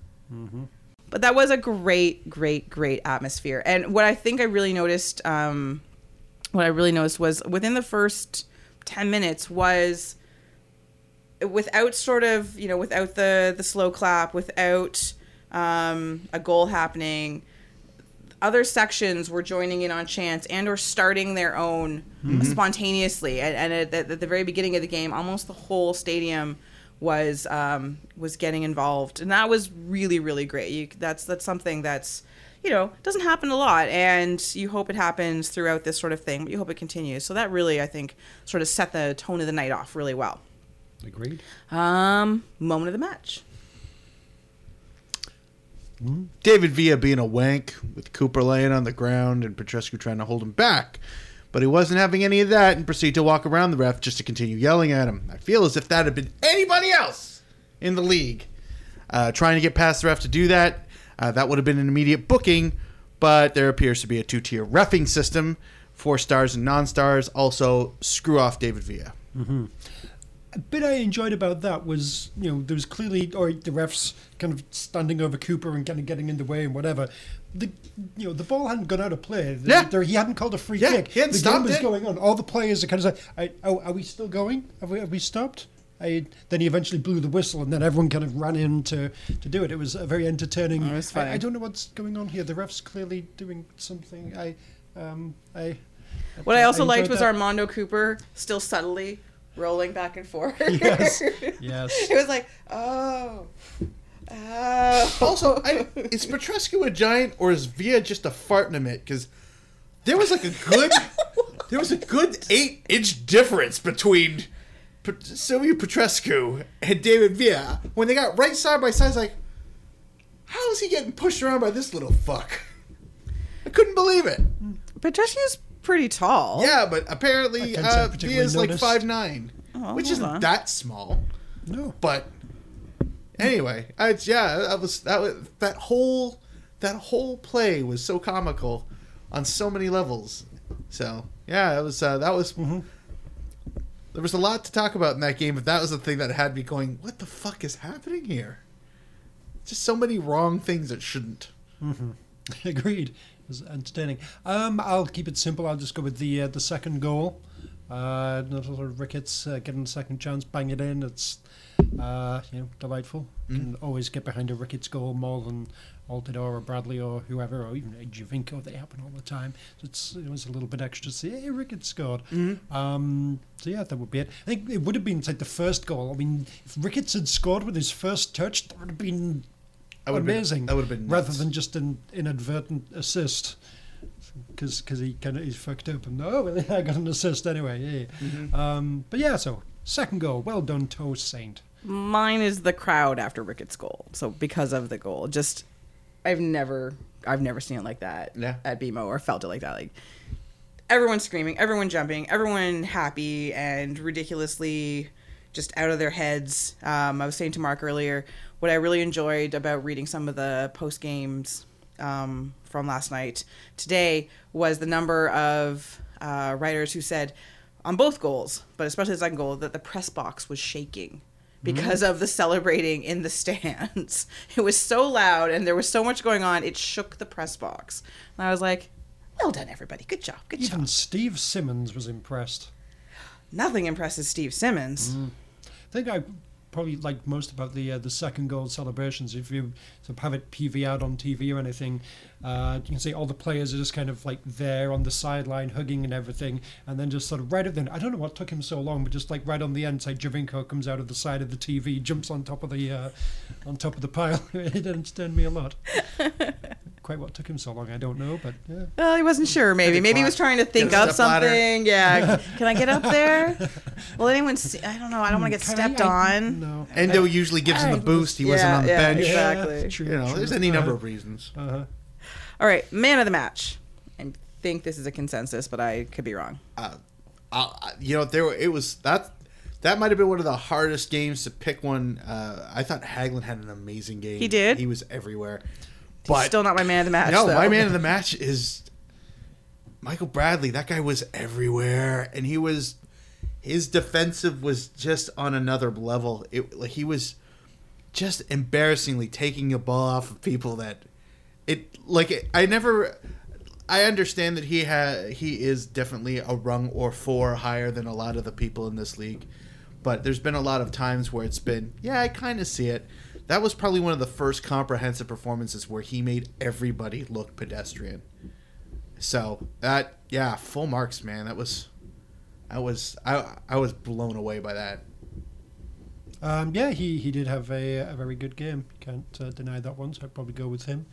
But that was a great, great, great atmosphere. And what I think I really noticed, um, what I really noticed was within the first ten minutes was without sort of you know without the the slow clap, without um, a goal happening. Other sections were joining in on chants and or starting their own spontaneously. And, and at, the- at the very beginning of the game, almost the whole stadium was um, was getting involved, and that was really really great. You, that's that's something that's you know doesn't happen a lot, and you hope it happens throughout this sort of thing. But you hope it continues. So that really, I think, sort of set the tone of the night off really well. Agreed. Um, moment of the match. David Villa being a wank with Cooper laying on the ground and Petrescu trying to hold him back. But he wasn't having any of that and proceeded to walk around the ref just to continue yelling at him. I feel as if that had been anybody else in the league uh, trying to get past the ref to do that. Uh, that would have been an immediate booking, but there appears to be a two tier refing system four stars and non stars. Also, screw off David Villa. A bit I enjoyed about that was, you know, there was clearly, or the refs kind of standing over Cooper and kind of getting in the way and whatever. The, you know, the ball hadn't gone out of play. The- Yeah. there- he hadn't called a free Yeah, kick. he hadn't the stopped game was it. going on. All the players are kind of like, oh, are we still going? Have we, have we stopped? I, then he eventually blew the whistle, and then everyone kind of ran in to, to do it. It was a very entertaining. Oh. I, I don't know what's going on here. The refs clearly doing something. I, um, I. What I also liked was that. Armando Cooper still subtly rolling back and forth. Yes. Yes. it was like, oh, oh. Also, I, is Petrescu a giant or is Villa just a fart in a mitt? Because there was like a good, there was a good eight inch difference between Pet- Silviu Petrescu and David Villa when they got right side by side. I was like, how is he getting pushed around by this little fuck? I couldn't believe it. Petrescu's pretty tall. Yeah, but apparently I can't uh, particularly Villa's like notice. five nine, Oh, which hold isn't on. that small. No. But anyway, I, yeah, that was that was that whole that whole play was so comical on so many levels. So yeah, that was uh, that was Mm-hmm. there was a lot to talk about in that game, but that was the thing that had me going, "What the fuck is happening here?" Just so many wrong things that shouldn't. Agreed. Was entertaining. Um, I'll keep it simple. I'll just go with the uh, the second goal. Uh, of Ricketts uh, getting a second chance, bang it in. It's uh, you know delightful. Can always get behind a Ricketts goal more than Altidore or Bradley or whoever, or even a Giovinco. They happen all the time. So it's it was a little bit extra to see. Hey, Ricketts scored. Um, so yeah, that would be it. I think it would have been like the first goal. I mean, if Ricketts had scored with his first touch, that would have been That would have been- amazing. that would have been rather nuts. than just an inadvertent assist. Because he kind of he's fucked up and oh well I got an assist anyway yeah. Mm-hmm. Um, but yeah so second goal well done Tosaint Mine is the crowd after Ricketts' goal. So because of the goal, just I've never I've never seen it like that Yeah. at BMO or felt it like that. Like everyone screaming, everyone jumping, everyone happy and ridiculously just out of their heads. Um, I was saying to Mark earlier what I really enjoyed about reading some of the post games um, from last night today was the number of uh, writers who said on both goals, but especially the second goal, that the press box was shaking because of the celebrating in the stands. It was so loud and there was so much going on, it shook the press box. And I was like, well done, everybody. Good job. Good even job. Steve Simmons was impressed Nothing impresses Steve Simmons. I think I probably like most about the uh, the second goal celebrations. If you sort of have it PV out on TV or anything, uh, you can see all the players are just kind of like there on the sideline hugging and everything, and then just sort of right at the end. I don't know what took him so long, but just like right on the end, say Giovinco comes out of the side of the TV, jumps on top of the uh, on top of the pile. it entertained me a lot. Quite what took him so long, I don't know, but yeah. Well, he wasn't sure. Maybe, maybe he was trying to think Get up step ladder. something. Yeah, can I get up there? Will anyone see? I don't know. I don't want to get Can stepped I- on. No. Endoh usually gives him the boost. He wasn't on the yeah, bench. yeah. Exactly. True, You know, true. there's any number Uh-huh. of reasons. Uh-huh. All right, man of the match. I think this is a consensus, but I could be wrong. uh, I- you know, there were, it was that that might have been one of the hardest games to pick one. Uh, I thought Hagglund had an amazing game. He did? He was everywhere. He's still not my man of the match. no, though. my man of the match is Michael Bradley. That guy was everywhere, and he was his defensive was just on another level. It like he was just embarrassingly taking a ball off of people that it like I never. I understand that he ha he is definitely a rung or four higher than a lot of the people in this league, but there's been a lot of times where it's been yeah I kind of see it. That was probably one of the first comprehensive performances where he made everybody look pedestrian. So that yeah, full marks, man. That was, I was I I was blown away by that. Um, yeah, he, he did have a, a very good game. Can't uh, deny that one, so I'd probably go with him.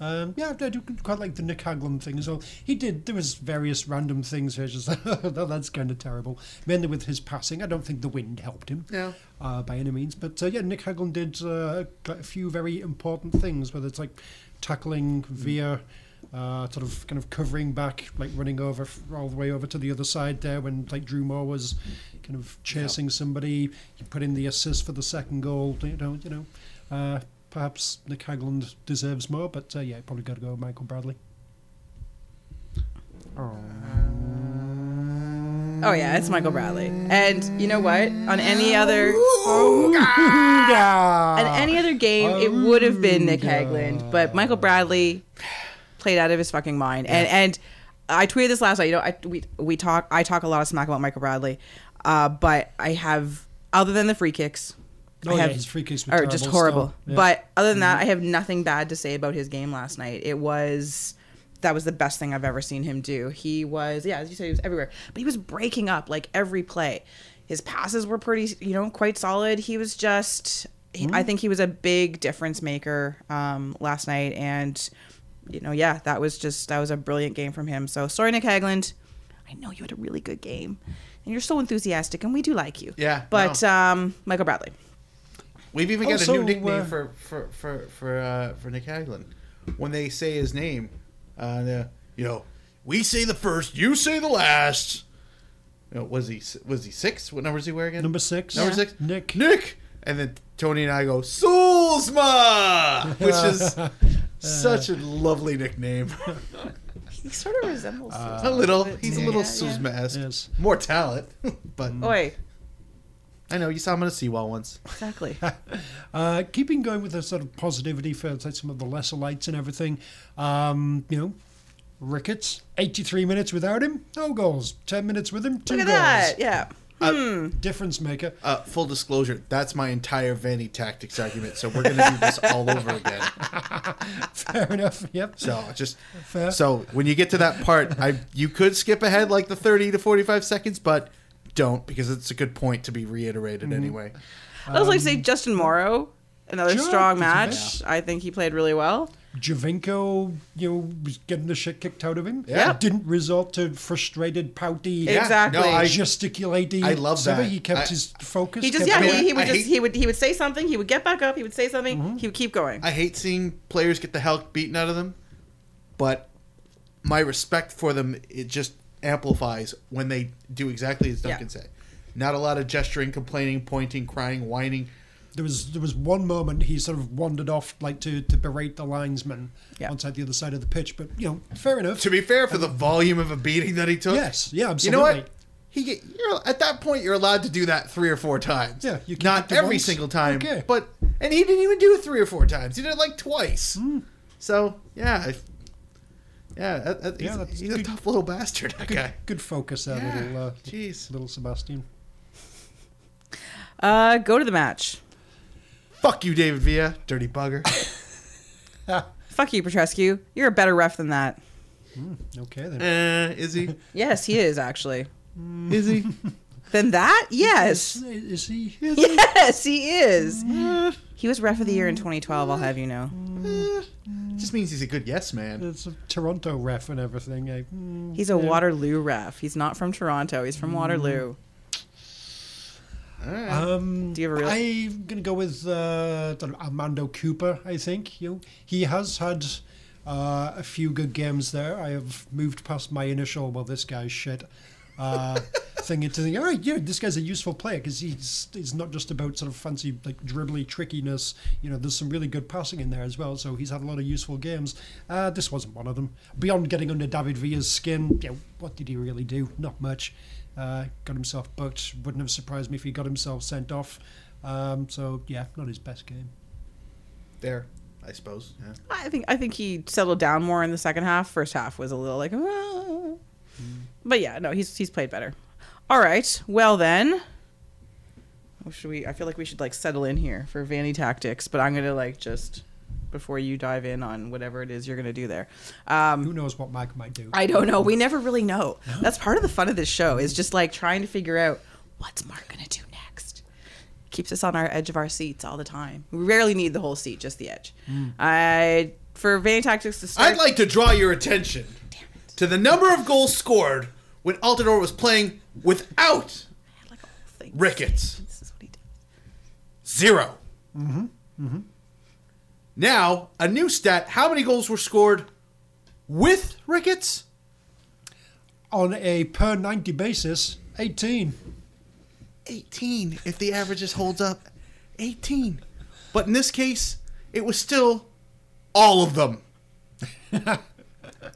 Um, yeah, I do quite like the Nick Hagglund thing as well. He did, there was various random things where it's just, oh, that's kind of terrible. Mainly with his passing. I don't think the wind helped him Yeah. uh, by any means. But uh, yeah, Nick Hagglund did uh, a few very important things, whether it's like tackling via uh, sort of kind of covering back, like running over all the way over to the other side there when like Drew Moor was kind of chasing somebody. He put in the assist for the second goal. You know, you know. Uh, perhaps Nick Hagglund deserves more, but uh, yeah, probably got to go with Michael Bradley. Oh yeah, it's Michael Bradley. And you know what? On any other on any other game, it would have been Nick Hagglund, but Michael Bradley played out of his fucking mind. And and I tweeted this last night. You know, I, we we talk. I talk a lot of smack about Michael Bradley, uh, but I have other than the free kicks. Oh, I yeah, have, his free kicks were are just horrible. Yeah. But other than that, I have nothing bad to say about his game last night. It was that was the best thing I've ever seen him do. He was, yeah, as you said, he was everywhere, but he was breaking up like every play. His passes were pretty, you know, quite solid. He was just, he- I think he was a big difference maker um, last night, and you know, yeah, that was just that was a brilliant game from him. So sorry, Nick Hagglund. I know you had a really good game, and you're so enthusiastic, and we do like you. Yeah, but um, Michael Bradley. We've even got Also, a new nickname uh, for for for for uh, for Nick Hagglund. When they say his name, uh, the, you know, we say the first, you say the last. You know, was he was he six? What number is he wearing again? Number six. Number Yeah. six. Nick. Nick. And then Tony and I go Soulsma, which is such a lovely nickname. He sort of resembles. a little. He's a little Yeah, yeah. Soulsma esque. Yes. More talent, but Oi, I know you saw him in a seawall once. Exactly. Uh, keeping going with the sort of positivity for like, some of the lesser lights and everything. Um, you know, Ricketts, 83 minutes without him, no goals. 10 minutes with him, two Look at goals. that. Yeah. Uh, hmm. Difference maker. Uh, full disclosure, that's my entire Vanney Tactics argument. So we're gonna do this all over again. Fair enough. Yep. So just Fair. so when you get to that part, I you could skip ahead like the thirty to forty five seconds, but don't because it's a good point to be reiterated mm-hmm. anyway. I was like to say um, Justin Morrow, another Sure, strong he's a match. I think he played really well. Giovinco, you know, was getting the shit kicked out of him. Yeah. It didn't result to frustrated, pouty, Yeah, Exactly. No, I, gesticulating. I love Seba. that. He kept I- his focus. He just yeah, he, he would I just hate- he would he would say something, he would get back up, he would say something, mm-hmm. he would keep going. I hate seeing players get the hell beaten out of them, but my respect for them it just amplifies when they do exactly as Duncan Yeah. said. Not a lot of gesturing, complaining, pointing, crying, whining. There was there was one moment he sort of wandered off like to, to berate the linesman Yeah. outside the other side of the pitch. But you know, fair enough. To be fair, for the volume of a beating that he took, Yes, yeah, absolutely. You know what? He get, you're, at that point you're allowed to do that three or four times. Yeah, you can not every once. single time. Okay. But and he didn't even do it three or four times. He did it like twice. Hmm. So yeah, I- yeah, that, that, Yeah, he's, that's he's a tough little bastard. That guy. Good focus there, Yeah, little uh, Jeez. little Sebastian. Uh go to the match. Fuck you, David Villa, dirty bugger. Fuck you, Petrescu. You're a better ref than that. Okay then. uh, is he? Yes, he is actually. Is he? Than that? Yes. Is, is he? Yes, he is. He was ref of the year in 2012, I'll have you know. Just means he's a good yes man. It's a Toronto ref and everything. eh? Mm, He's a Waterloo ref. He's not from Toronto. He's from Waterloo. Um, Do you have a real- I'm gonna go with uh, Armando Cooper. I think you know, he has had uh, a few good games there. I have moved past my initial well, this guy's shit. Uh, thing into thinking, all right, yeah, this guy's a useful player because he's he's not just about sort of fancy like dribbly trickiness. You know, there's some really good passing in there as well. So he's had a lot of useful games. Uh, this wasn't one of them. Beyond getting under David Villa's skin, you know, what did he really do? Not much. Uh, got himself booked. Wouldn't have surprised me if he got himself sent off. Um, so yeah, not his best game. There, I suppose. Yeah. I think I think he settled down more in the second half. First half was a little like, "Ah." but yeah, no, he's he's played better. All right, well then, should we? I feel like we should like settle in here for Vanney tactics, but I'm gonna like just before you dive in on whatever it is you're gonna do there. Um, Who knows what Mike might do? I don't know. We never really know. That's part of the fun of this show is just like trying to figure out what's Mark gonna do next. Keeps us on our edge of our seats all the time. We rarely need the whole seat, just the edge. I for Vanney Tactics to start. I'd like to draw your attention to the number of goals scored when Altidore was playing without like all things. Ricketts. This is what he did. 0 Mm-hmm. Now, a new stat. How many goals were scored with Ricketts? On a per ninety basis, eighteen. 18, if the averages holds up. 18. But in this case, it was still all of them.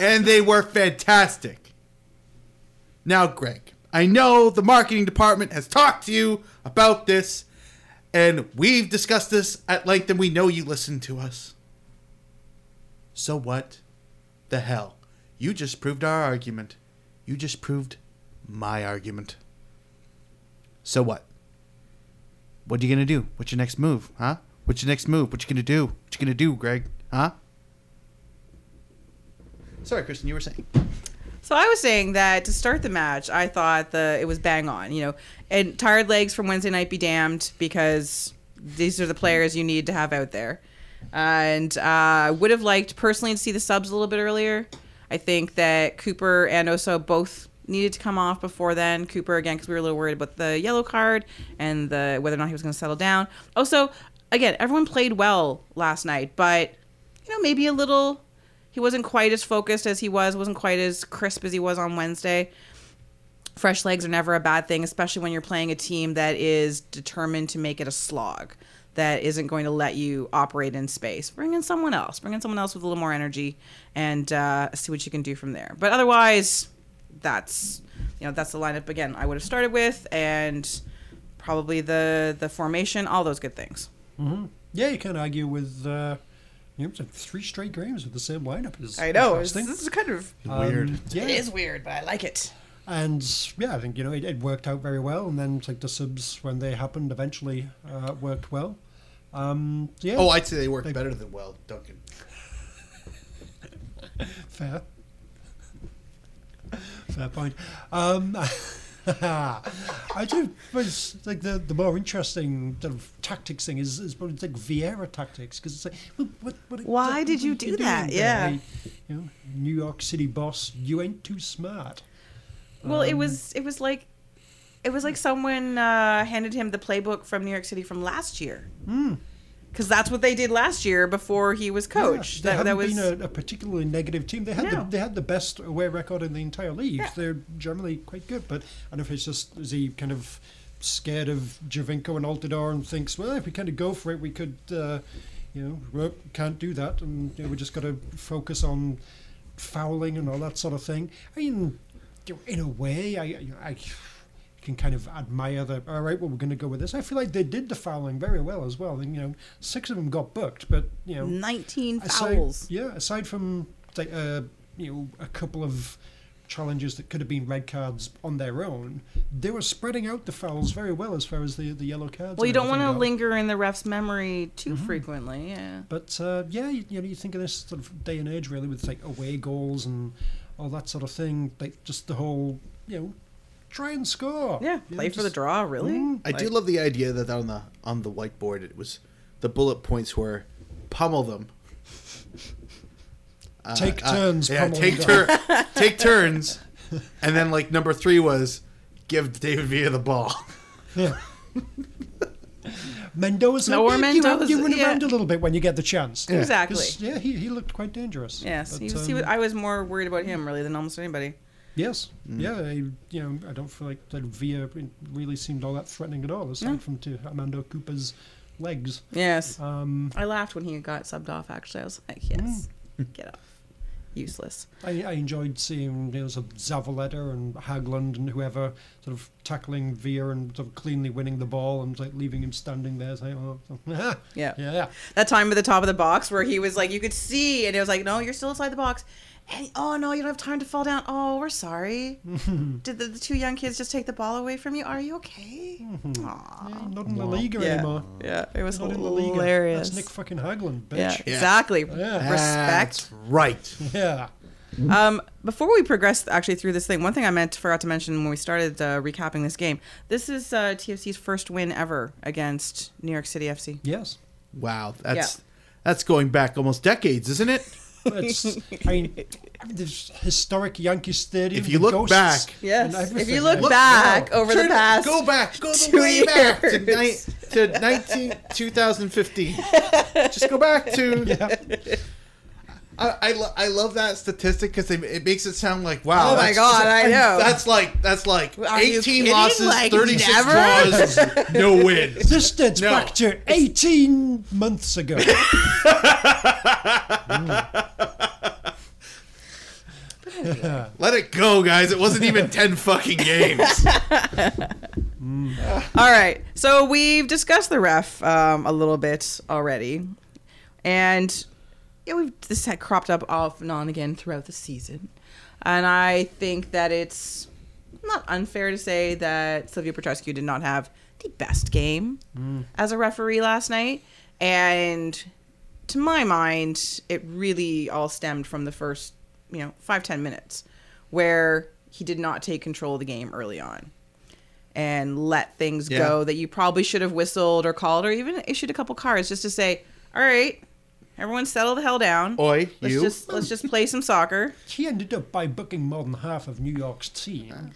and they were fantastic. Now, Greg, I know the marketing department has talked to you about this, and we've discussed this at length, and we know you listen to us. So what the hell? You just proved our argument. You just proved my argument. So what? What are you gonna do? What's your next move, huh? What's your next move? What you gonna do? What you gonna do, Greg? Huh? Sorry, Kristin, you were saying. So I was saying that to start the match, I thought the it was bang on, you know, and tired legs from Wednesday night be damned because these are the players you need to have out there, and uh, would have liked personally to see the subs a little bit earlier. I think that Cooper and Oso both needed to come off before then. Cooper again because we were a little worried about the yellow card and the whether or not he was going to settle down. Also, again, everyone played well last night, but you know maybe a little he wasn't quite as focused as he was, wasn't quite as crisp as he was on Wednesday. Fresh legs are never a bad thing, especially when you're playing a team that is determined to make it a slog, that isn't going to let you operate in space. Bring in someone else. Bring in someone else with a little more energy and uh, see what you can do from there. But otherwise, that's you know that's the lineup again I would have started with and probably the the formation, all those good things. Yeah, you can't argue with. Uh, you know, it's like three straight games with the same lineup. Is I know it's, this is kind of Weird. Um, yeah, it is weird, but I like it. and yeah, I think you know it, it worked out very well. And then like the subs when they happened eventually uh, worked well. Um, yeah, Oh, I'd say they work They- better than well, Duncan. fair, fair point. Um, I do, but it's like the the more interesting sort of tactics thing is is probably like Vieira tactics because it's like, well, what, what, Why what- did you do that? Yeah. You know, New York City boss, you ain't too smart. Well, it Um, was it was like it was like someone uh, handed him the playbook from New York City from last year. Because that's what they did last year before he was coach. Yeah, they that, that was been a, a particularly negative team. They had No. the, they had the best away record in the entire league. Yeah. They're generally quite good, but I don't know if it's just is he kind of scared of Giovinco and Altidore and thinks, well, if we kind of go for it, we could, uh, you know, well, can't do that, and you know, we just got to focus on fouling and all that sort of thing. I mean, in a way, I, I can kind of admire the. All right, well, we're going to go with this. I feel like they did the fouling very well as well. And, you know, six of them got booked, but you know, 19 aside, fouls. yeah, aside from like uh, you know a couple of challenges that could have been red cards on their own, they were spreading out the fouls very well as far as the the yellow cards. Well, you don't want to linger in the ref's memory too Mm-hmm. frequently. Yeah. But uh, yeah, you, you know, you think of this sort of day and age really with like away goals and all that sort of thing. Like just the whole, you know, try and score. Yeah, You know, play for the draw, really. Mm. I do love the idea that on the on the whiteboard it was the bullet points were pummel them. Uh, Take uh, turns yeah, pummeling take them. tur- take turns, and then like number three was give David Villa the ball. Yeah. Mendoza, No, or yeah, you, Mendoza, you run yeah. around a little bit when you get the chance. Exactly. 'Cause, Yeah, he, he looked quite dangerous. Yes, But, he was, he um, was, I was more worried about him really than almost anybody. Yes. Mm. Yeah. I, you know, I don't feel like that Villa really seemed all that threatening at all, aside No. from to Armando Cooper's legs. Yes, Um, I laughed when he got subbed off. Actually, I was like, yes, Mm. get off, useless. I, I enjoyed seeing you know, sort of Zavaleta and Hagglund and whoever sort of tackling Villa and sort of cleanly winning the ball and like leaving him standing there saying, oh, yeah, Yeah. yeah. That time at the top of the box where he was like, you could see, and it was like, no, you're still inside the box. And oh no, you don't have time to fall down. Oh, we're sorry. Did the, the two young kids just take the ball away from you? Are you okay? Aw. Yeah, not in the league anymore. Yeah, it was Not in the league. hilarious. That's Nick fucking Hagglund, yeah, bitch. exactly. Yeah. Respect. That's right. Yeah. Um, before we progress actually through this thing, one thing I meant forgot to mention when we started uh, recapping this game. This is uh, TFC's first win ever against New York City FC. Yes. Wow, that's that's going back almost decades, isn't it? It's, I mean, this historic Yankee Stadium. If you look ghosts back- Yes. If you look yeah. back over the Turn- past, Go back. Go the two way back to, ni- to 19, 2015. Just go back to. I, I, lo- I love that statistic because it, it makes it sound like wow. Oh my God, I know. That's like that's like Are you eighteen kidding? losses, Like, thirty six never? draws, no wins. This dates No. back to 18 months ago. Let it go, guys. It wasn't even ten fucking games. All right. So we've discussed the ref um, a little bit already, and yeah, we've this had cropped up off and on again throughout the season, and I think that it's not unfair to say that Silviu Petrescu did not have the best game mm. as a referee last night, and to my mind, it really all stemmed from the first, you know, five ten minutes, where he did not take control of the game early on and let things Yeah. go that you probably should have whistled or called or even issued a couple cards just to say, all right, everyone settle the hell down. Oi, let's you. just let's just play some soccer. he ended up by booking more than half of New York's team.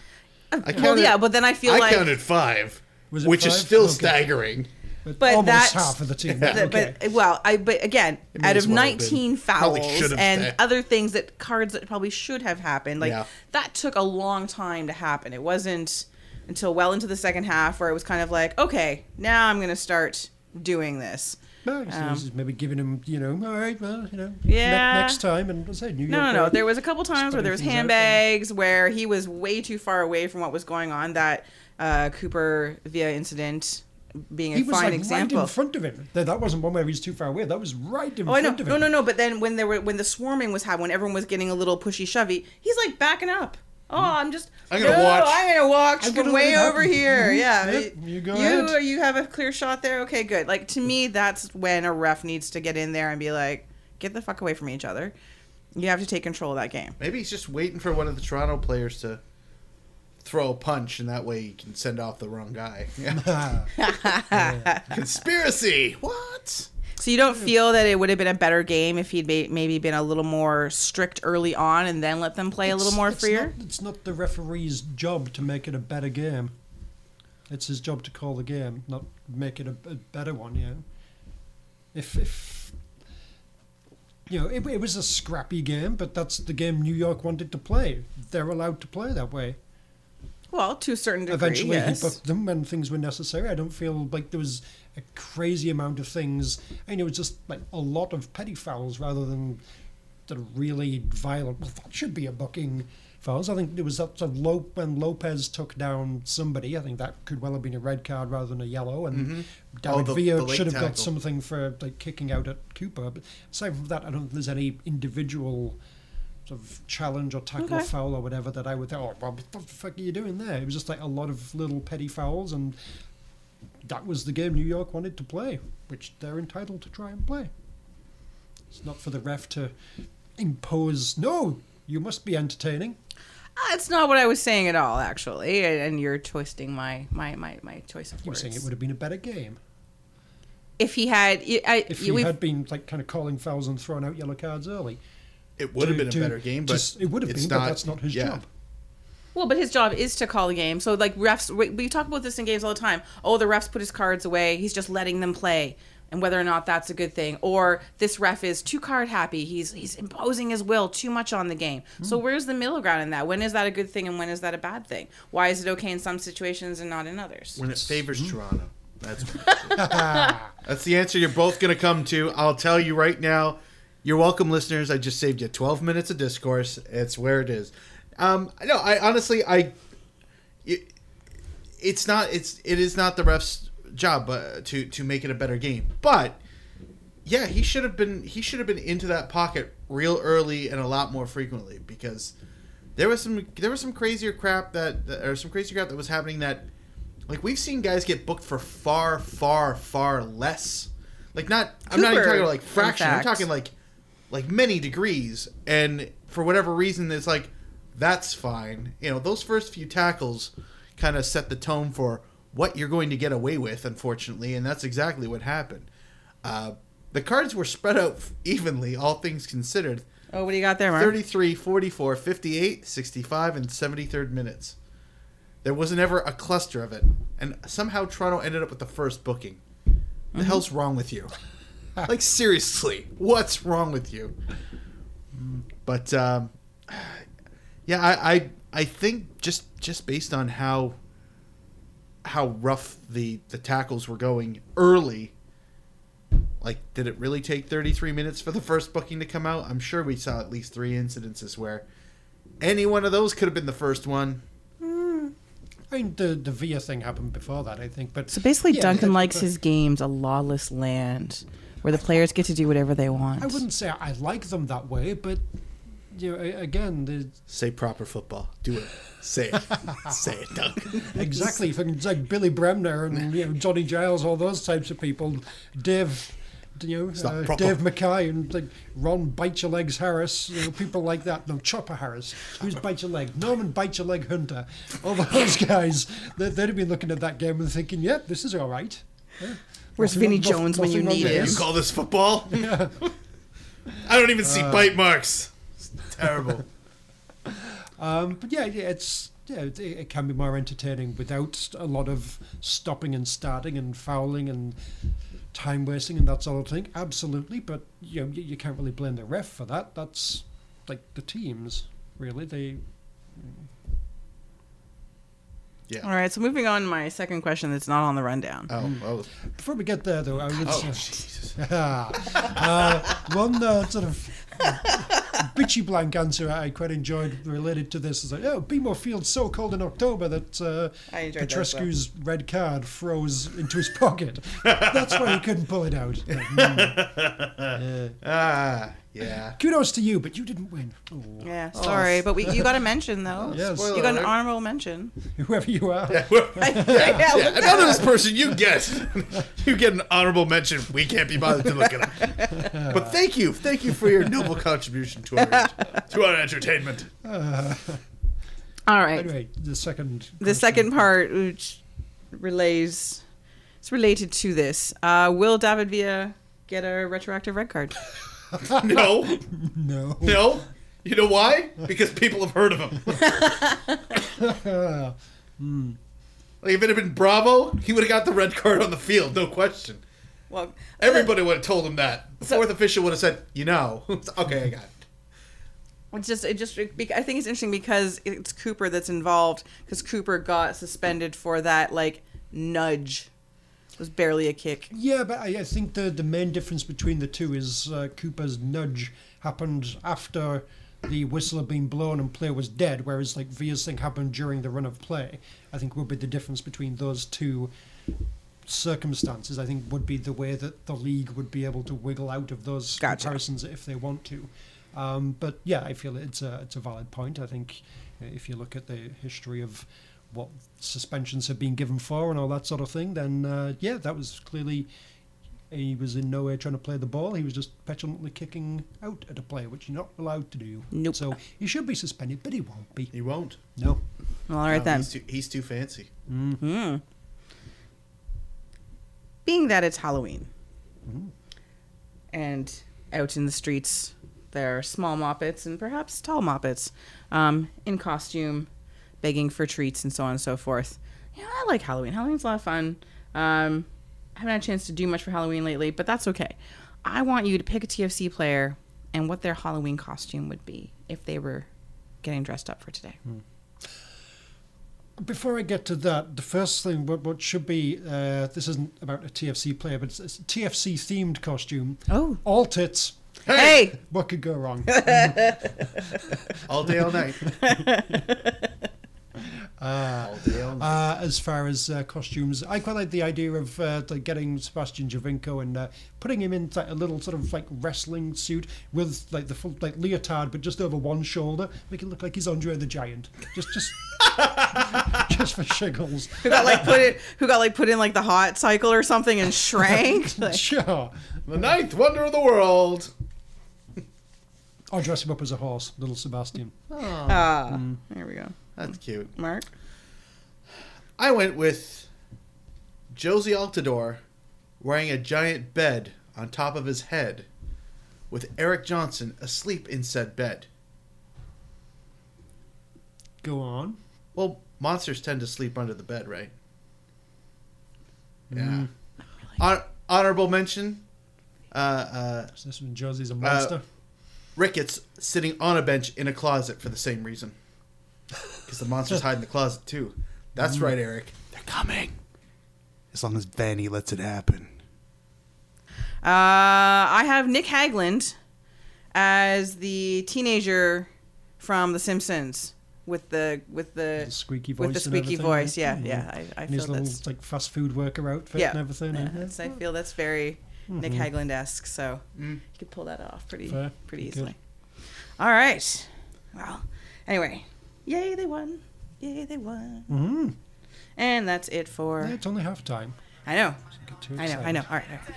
Uh, I well, counted, yeah, but then I feel I like counted five, Was it which is still Okay. staggering. But, But almost that's- half of the team. Th- okay. But well, I but again, out of well have been. 19 fouls and stayed. other things that cards that probably should have happened, like Yeah. that took a long time to happen. It wasn't until well into the second half where it was kind of like, okay, now I'm going to start doing this. No, Um, maybe giving him, you know, all right, well, you know, ne- next time, and I say, New No, York. no, no. uh, There was a couple times where there was spreading things out handbags where he was way too far away from what was going on. That uh, Cooper Villa incident being a he was fine like example. right in front of him. That, wasn't one where he was too far away. That was right in Oh, front of him. No, no, no. But then when there were when the swarming was happening, when everyone was getting a little pushy shovey, he's like backing up. Oh, hmm? I'm just. I'm gonna no, watch. I'm gonna watch I'm from gonna way over happen. here. Yeah. Yep, you go You ahead. you have a clear shot there. Okay, good. Like to me, that's when a ref needs to get in there and be like, get the fuck away from each other. You have to take control of that game. Maybe he's just waiting for one of the Toronto players to throw a punch, and that way he can send off the wrong guy. Conspiracy. What? So you don't hmm. feel that it would have been a better game if he'd ma- maybe been a little more strict early on and then let them play a little more it's freer? Not, it's not the referee's job to make it a better game. It's his job to call the game, not make it a, a better one. You know, if if you know, it, it was a scrappy game, but that's the game New York wanted to play. They're allowed to play that way. Well, to a certain degree, Eventually, yes. he booked them when things were necessary. I don't feel like there was a crazy amount of things. And it was just like a lot of petty fouls rather than the really violent. Well, that should be a booking fouls. I think it was that sort of when Lopez took down somebody. I think that could well have been a red card rather than a yellow. And Mhm. David Oh, the- Villa the should have got something for like kicking out at Cooper. But aside from that, I don't think there's any individual sort of challenge or tackle or Okay. foul or whatever that I would think, oh, well, what the fuck are you doing there? It was just like a lot of little petty fouls, and that was the game New York wanted to play, which they're entitled to try and play. It's not for the ref to impose, no, you must be entertaining. Uh, that's not what I was saying at all, actually. And and you're twisting my my my, my choice of words. You were words. saying it would have been a better game if he had, I, I, if he had been like kind of calling fouls and throwing out yellow cards early. It would have been a to better game, but just- it would have it's been, but that's not his yeah. job. Well, but his job is to call the game. So, like refs, we, we talk about this in games all the time. Oh, the refs put his cards away. He's just letting them play, and whether or not that's a good thing, or this ref is too card happy. He's he's imposing his will too much on the game. So, where's the middle ground in that? When is that a good thing, and when is that a bad thing? Why is it okay in some situations and not in others? When it favors Hmm. Toronto. That's that's the answer you're both going to come to. I'll tell you right now. You're welcome, listeners. I just saved you 12 minutes of discourse. It's where it is. Um, no, I honestly, I, it, it's not. It's it is not the ref's job uh, to to make it a better game. But yeah, he should have been. He should have been into that pocket real early and a lot more frequently because there was some there was some crazier crap that that- or some crazy crap that was happening that like we've seen guys get booked for far far far less like not i'm not even Cooper, talking like fraction i'm talking like like many degrees and for whatever reason it's like that's fine you know those first few tackles kind of set the tone for what you're going to get away with unfortunately and that's exactly what happened uh, the cards were spread out evenly all things considered Oh, what do you got there, Mark? 33, 44, 58, 65, and 73rd minutes. There wasn't ever a cluster of it. And somehow Toronto ended up with the first booking. The hell's wrong with you? like, seriously, what's wrong with you? But, um, yeah, I, I, I think just, just based on how, how rough the, the tackles were going early, like, did it really take 33 minutes for the first booking to come out? I'm sure we saw at least three incidences where any one of those could have been the first one. Hmm. I mean, the the Villa thing happened before that, I think. But So basically, yeah, Duncan but- likes but his games a lawless land where the players get to do whatever they want. I wouldn't say I like them that way, but you know, again, the, Say proper football. Do it. Say it. Say it, Duncan. exactly. Fucking it's like Billy Bremner and you know Johnny Giles, all those types of people. Dave, you know, not uh. Dave Mackay and like Ron Bite Your Legs Harris, you know, people like that. No, Chopper Harris. Who's Bite Your Leg? Norman Bite Your Leg Hunter. All those guys. They, they'd have been looking at that game and thinking, "Yep, this is all right." Yeah. Where's Nothing Vinnie wrong- nothing Jones when you need with him? You call this football? Yeah. I don't even see bite marks. It's terrible. Um, but yeah, yeah, it's yeah, it, it can be more entertaining without a lot of stopping and starting and fouling and time wasting and that sort of thing. Absolutely, but you know, you, you can't really blame the ref for that. That's like the teams, really. They Yeah. All right, so moving on to my second question that's not on the rundown. Oh, oh, Before we get there, though, I would oh, say Jesus. uh, one uh, sort of bitchy blank answer I quite enjoyed related to this is like, oh, BMO Field's so cold in October that uh, enjoyed that well. Petrescu's red card froze into his pocket. That's why he couldn't pull it out. Hmm. Ah, yeah. Kudos to you, but you didn't win. Oh, Yeah, sorry, but we you got a mention though. Yes. You got an alert. honorable mention. whoever you are. yeah, Yeah, anonymous person, you get you get an honorable mention. We can't be bothered to look it up. But thank you, thank you for your noble contribution to our to our entertainment. All right. Anyway, the second. the second part, which relays, it's related to this. Uh, will David Villa get a retroactive red card? No, No. no. You know why? Because people have heard of him. Hmm. Like if it had been Bravo, he would have got the red card on the field, no question. Well, Everybody would have told him that. The fourth official would have said, "You know, okay, I got it." It's just, it just, it, I think it's interesting because it's Cooper that's involved. Because Cooper got suspended for that like nudge. It was barely a kick. Yeah, but I, I think the the main difference between the two is uh, Cooper's nudge happened after the whistle had been blown and play was dead, whereas like Villa's thing happened during the run of play. I think would be the difference between those two circumstances. I think would be the way that the league would be able to wiggle out of those Gotcha. comparisons if they want to. Um, but yeah, I feel it's a it's a valid point. I think uh, if you look at the history of what suspensions have been given for and all that sort of thing, then uh, yeah, that was clearly he was in no way trying to play the ball. He was just petulantly kicking out at a player, which you're not allowed to do. Nope. So he should be suspended, but he won't be. He won't. No. Well, all right No, then. He's too, he's too fancy. Hmm. Being that it's Halloween, and out in the streets there are small moppets and perhaps tall moppets, um, in costume, begging for treats and so on and so forth. Yeah, I like Halloween. Halloween's a lot of fun. Um, I haven't had a chance to do much for Halloween lately, but that's okay. I want you to pick a TFC player and what their Halloween costume would be if they were getting dressed up for today. Before I get to that, the first thing, what, what should be, uh, this isn't about a TFC player, but it's, it's a TFC themed costume. Oh. All tits. Hey! What could go wrong? All day, all night. all day. Uh, as far as uh, costumes, I quite like the idea of uh, like getting Sebastian Giovinco and uh, putting him in like, a little sort of like wrestling suit with like the full like leotard, but just over one shoulder, make it look like he's Andre the Giant. Just, just, just for shiggles. who got like put it who got like put in like the hot cycle or something and shrank Like, Sure. the ninth wonder of the world. Or dress him up as a horse, little Sebastian. ah there we go That's cute. mark I went with Jozy Altidore wearing a giant bed on top of his head, with Eric Johnson asleep in said bed. Go on. Well, monsters tend to sleep under the bed, right? Yeah. Hon- honorable mention. Uh, uh, So this one, Jozy's a monster. Ricketts sitting on a bench in a closet for the same reason. Because the monsters hide in the closet too. That's mm. right, Eric. They're coming. As long as Vanney lets it happen. uh i have nick hagglund as the teenager from the simpsons with the with the, The squeaky with the voice and squeaky everything, voice yeah. yeah yeah, I, I and his feel little that's like fast food worker outfit yeah, and everything. yeah, yeah. that's- i feel that's very mm-hmm. nick hagglund-esque so mm. you could pull that off pretty Fair. pretty Good. easily all right well anyway yay they won yay they won Mhm. and that's it for Yeah, it's only half time. i know Get too I know, I know. All right, all right.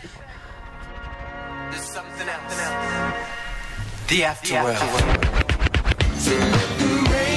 There's something else. The afterworld. Hey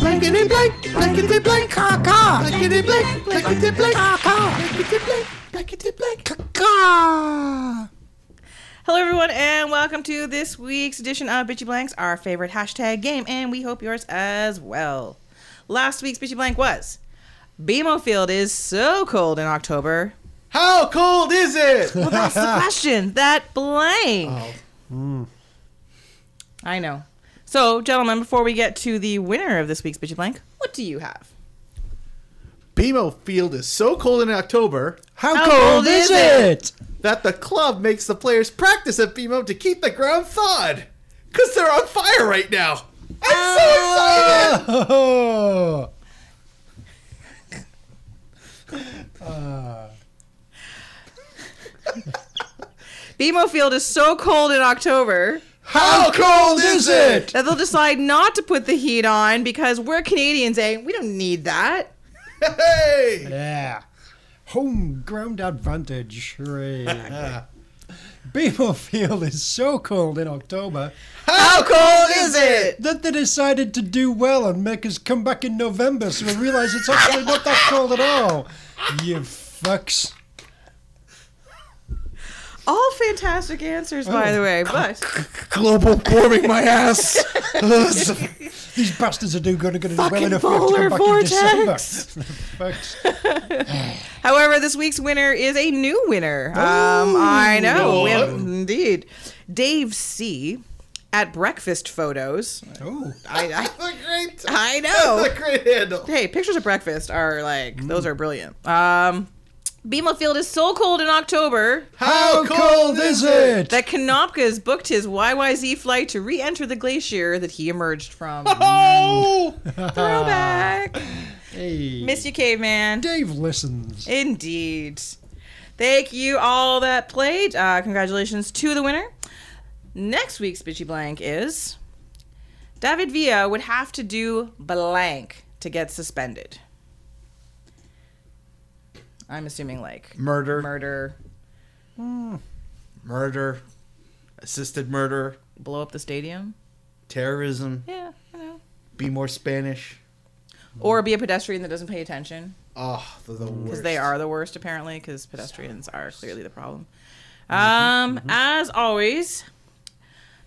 Blankety blank, blankety blank. Blankety blank, blankety blank. Blankety blank, blankety blank. Hello, everyone, and welcome to this week's edition of Bitchy Blanks, our favorite hashtag game, and we hope yours as well. Last week's Bitchy Blank was BMO Field is so cold in October. How cold is it? Well, that's the question. That blank. Oh, mm. I know. So, gentlemen, before we get to the winner of this week's Bitchy Blank, what do you have? BMO Field is so cold in October How, How cold, cold is is it? that the club makes the players practice at BMO to keep the ground thawed. Cause they're on fire right now. I'm so oh! excited. Oh. BMO Field is so cold in October How cold is it? that they'll decide not to put the heat on because we're Canadians, eh? We don't need that. Hey! Yeah. Home ground advantage. Hooray. BMO Field is so cold in October How cold is it? that they decided to do well and make us come back in November so we realize it's actually not that cold at all. You fucks. All fantastic answers, by the way, but Global warming my ass. These bastards are doing going to get well Fucking enough we have to come back in December. Fucks. however, this week's winner is a new winner. Um, I know, we indeed. Dave C. at Breakfast Photos. Oh. I, I, That's a great. I That's a know. great handle. Hey, pictures of breakfast are like those are brilliant. Um, BMO Field is so cold in October How cold is it? that Konopka's booked his YYZ flight to re-enter the glacier that he emerged from. Oh! Throwback. Hey. Miss you, caveman. Dave listens. Indeed. Thank you all that played. Uh, congratulations to the winner. Next week's Bitchy Blank is David Villa would have to do blank to get suspended. I'm assuming like Murder. murder, hmm. Murder. Assisted murder. blow up the stadium. Terrorism. Yeah, I know. Be more Spanish. Or be a pedestrian that doesn't pay attention. Oh, they're the worst. because they are the worst apparently because pedestrians are clearly the problem mm-hmm. um mm-hmm. as always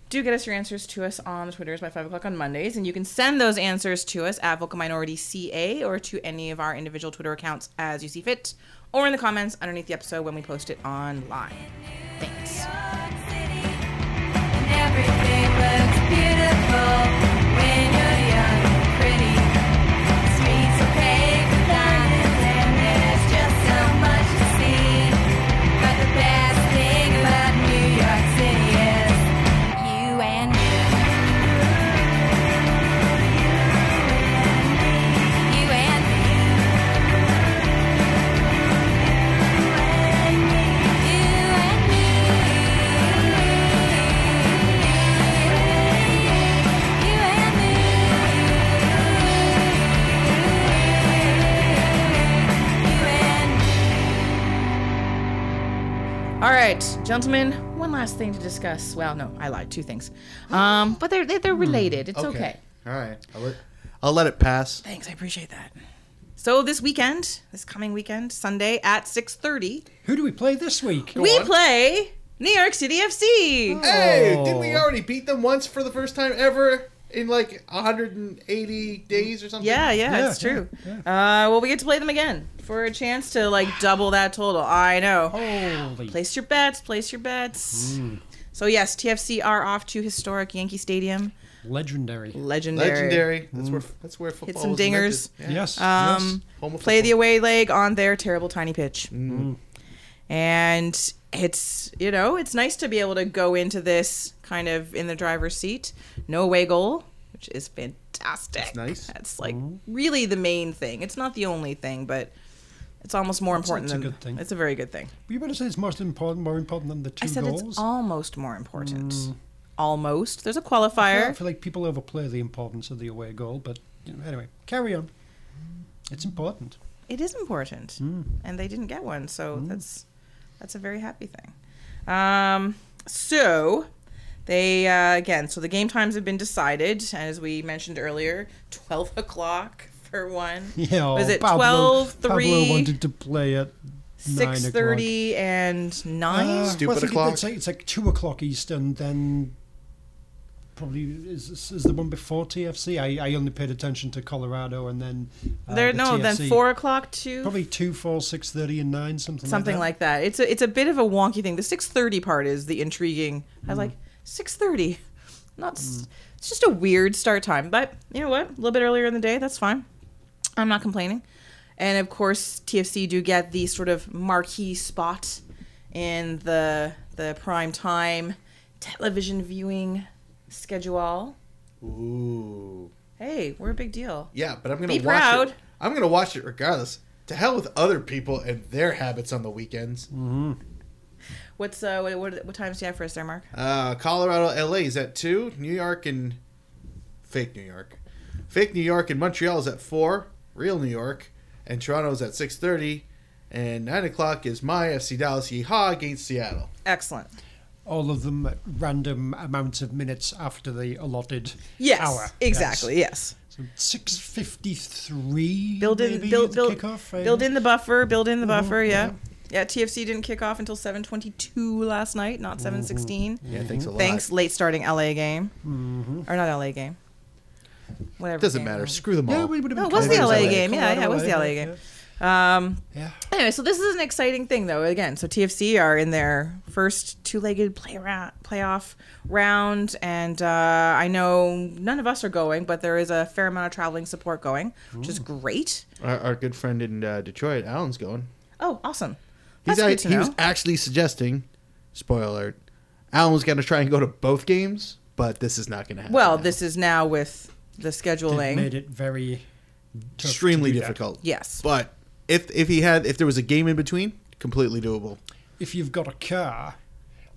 do get us your answers to us on the twitters by 5 o'clock on mondays and you can send those answers to us at vocal minority ca or to any of our individual twitter accounts as you see fit or in the comments underneath the episode when we post it online. Thanks all right gentlemen one last thing to discuss well no i lied two things um but they're they're, they're related it's okay. All right. I'll let, I'll let it pass. Thanks, I appreciate that. So this weekend, this coming weekend, Sunday at six thirty, Who do we play this week? we on. play New York City FC. Hey, didn't we Oh. already beat them once for the first time ever in like 180 days or something? Yeah, yeah, Yeah, it's true. yeah, Uh, well, we get to play them again for a chance to like double that total. I know. Holy. Place your bets. Place your bets. So yes, TFC are off to historic Yankee Stadium. Legendary. Legendary. Legendary. That's where that's where football Hit some was dingers. invented. Yeah. Yes. Um, Home of play the away leg on their terrible tiny pitch. And it's, you know, it's nice to be able to go into this kind of in the driver's seat. No away goal, which is fantastic. That's nice. That's like really the main thing. It's not the only thing, but it's almost more important it's a than good thing. It's a very good thing. yes. You better say it's most important, more important than the two I said goals. it's almost more important. Mm. Almost. There's a I feel- I feel like people overplay the importance of the away goal, but you know, anyway, carry on. It's important. it is important, and they didn't get one, so that's that's a very happy thing. Um, so they uh, again, so the game times have been decided, as we mentioned earlier, twelve o'clock for one. Yeah. Was it Pablo, 12, Pablo 3, wanted to play at nine Six o'clock. thirty and nine. Uh, Stupid well, o'clock. It's like, it's like two o'clock Eastern. Then probably is is the one before TFC. I, I only paid attention to Colorado and then uh, there, the no, then four o'clock to Probably two, four, six thirty, and nine, something, something like like that. It's a it's a bit of a wonky thing. The six thirty part is the intriguing. I Mm. was like six thirty, not. s It's just a weird start time, but you know what? A little bit earlier in the day, that's fine. I'm not complaining. And of course, TFC do get the sort of marquee spot in the the prime time television viewing schedule. Ooh. Hey, we're a big deal. Yeah, but I'm gonna Be watch proud. it. I'm gonna watch it regardless. To hell with other people and their habits on the weekends. Mm-hmm. What's uh what what, what times do you have for us there, Mark? Uh, Colorado, LA is at two. New York and fake New York, fake New York and Montreal is at four. Real New York and Toronto is at six thirty. And nine o'clock is my FC Dallas Yeehaw against Seattle. Excellent. All of them at random amounts of minutes after the allotted Yes, hour. exactly. Yes. Six fifty-three. build in maybe, build the build kickoff, build in the buffer build in the buffer yeah. yeah. Yeah TFC didn't kick off until 7:22 last night not 7:16 Yeah, thanks a lot. thanks late starting LA game or not LA game whatever Doesn't game matter. was. Screw them all. Yeah, we would have No, it was the Colorado, LA game. Yeah, yeah, it was the Colorado, LA yeah, game. um Yeah. anyway so this is an exciting thing though again so TFC are in their first two-legged play ra- playoff round and uh, I know none of us are going but there is a fair amount of traveling support going which is great Our, our good friend in uh, Detroit, Alan's going. oh awesome He's That's a- good to he know. was actually suggesting, spoiler alert, Alan was going to try and go to both games, but this is not going to happen. Well, now. this is now with the They've scheduling. made it very tough to extremely do that. difficult. Yes. but if if he had if there was a game in between, completely doable. If you've got a car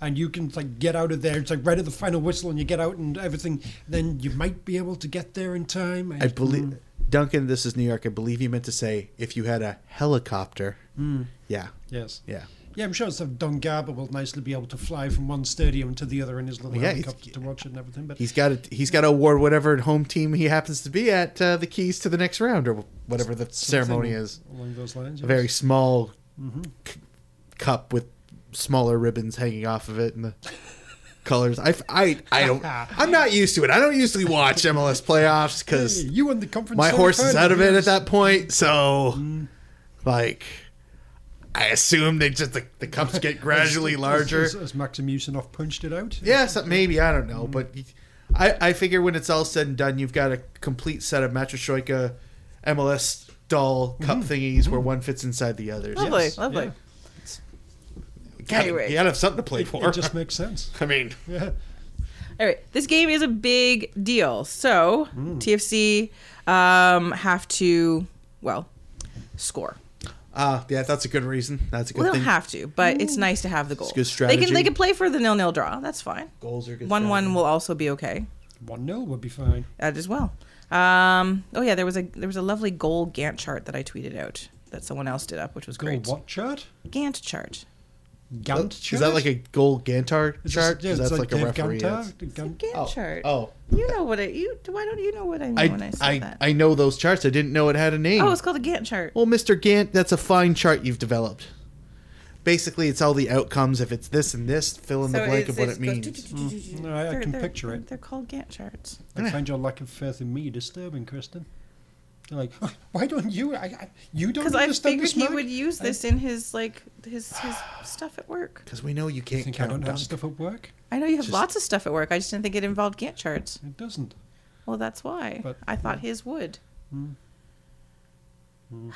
and you can like get out of there, it's like right at the final whistle, and you get out and everything, then you might be able to get there in time. I believe mm. Duncan. This is New York. I believe you meant to say if you had a helicopter. Yeah, Yes. yeah. Yeah, I'm sure some Don Garber will nicely be able to fly from one stadium to the other in his little Yeah, helicopter to watch it and everything. But He's got to he's got to award whatever home team he happens to be at uh, the keys to the next round or whatever the ceremony is. along those lines. A very small Mm-hmm. c- cup with smaller ribbons hanging off of it and the colors. I, I, I don't. I'm not used to it. I don't usually watch MLS playoffs because Hey, you won the conference. my horse is out of it at that point. So, Mm. like, I assume they just the, the cups get gradually As- larger. As, as Maxim Yusinov punched it out. Yes, maybe I don't know, mm. but I, I figure when it's all said and done, you've got a complete set of Matryoshka MLS doll cup mm-hmm. thingies where mm-hmm. one fits inside the others. lovely, Yes, lovely. yeah. You gotta, Anyway. you gotta have something to play It, for. it just makes sense. I mean, Yeah. All right, this game is a big deal. So Hmm. TFC um, have to, well, score. uh, yeah, that's a good reason. That's a good Well, they thing. don't have to, but it's nice to have the goal. good strategy. They can they can play for the nil nil draw. That's fine. Goals are good. One one will also be okay. One 0 would be fine. That as well. Um, oh yeah, there was a there was a lovely goal Gantt chart that I tweeted out that someone else did up, which was Goal great. what chart? Gantt chart. Gantt chart. Is that like a goal Gantar Is this- chart? yeah, 'Cause it's that's like, a referee. Gantar. is. The Gan- Gantt Oh, chart. oh. You know what I you why don't you know what I mean when I I, say I, that? I know those charts. I didn't know it had a name. oh, it's called a Gantt chart. Well, Mr. Gant, that's a fine chart you've developed. Basically, it's all the outcomes. If it's this and this, fill in the blank of what it means. Mm. No, I- I can picture it. They're called Gantt charts. I find your lack of faith in me disturbing, Kristin. You're like, "Oh, why don't you? I, I you don't Because I figured this, he Mark?" would use this in his like his his stuff at work. Because we know you You can't think I count don't have stuff at work? I know you have Just- lots of stuff at work. I just didn't think it involved Gantt charts. It doesn't. Well, that's why. But- I thought his would. Hmm. Hmm.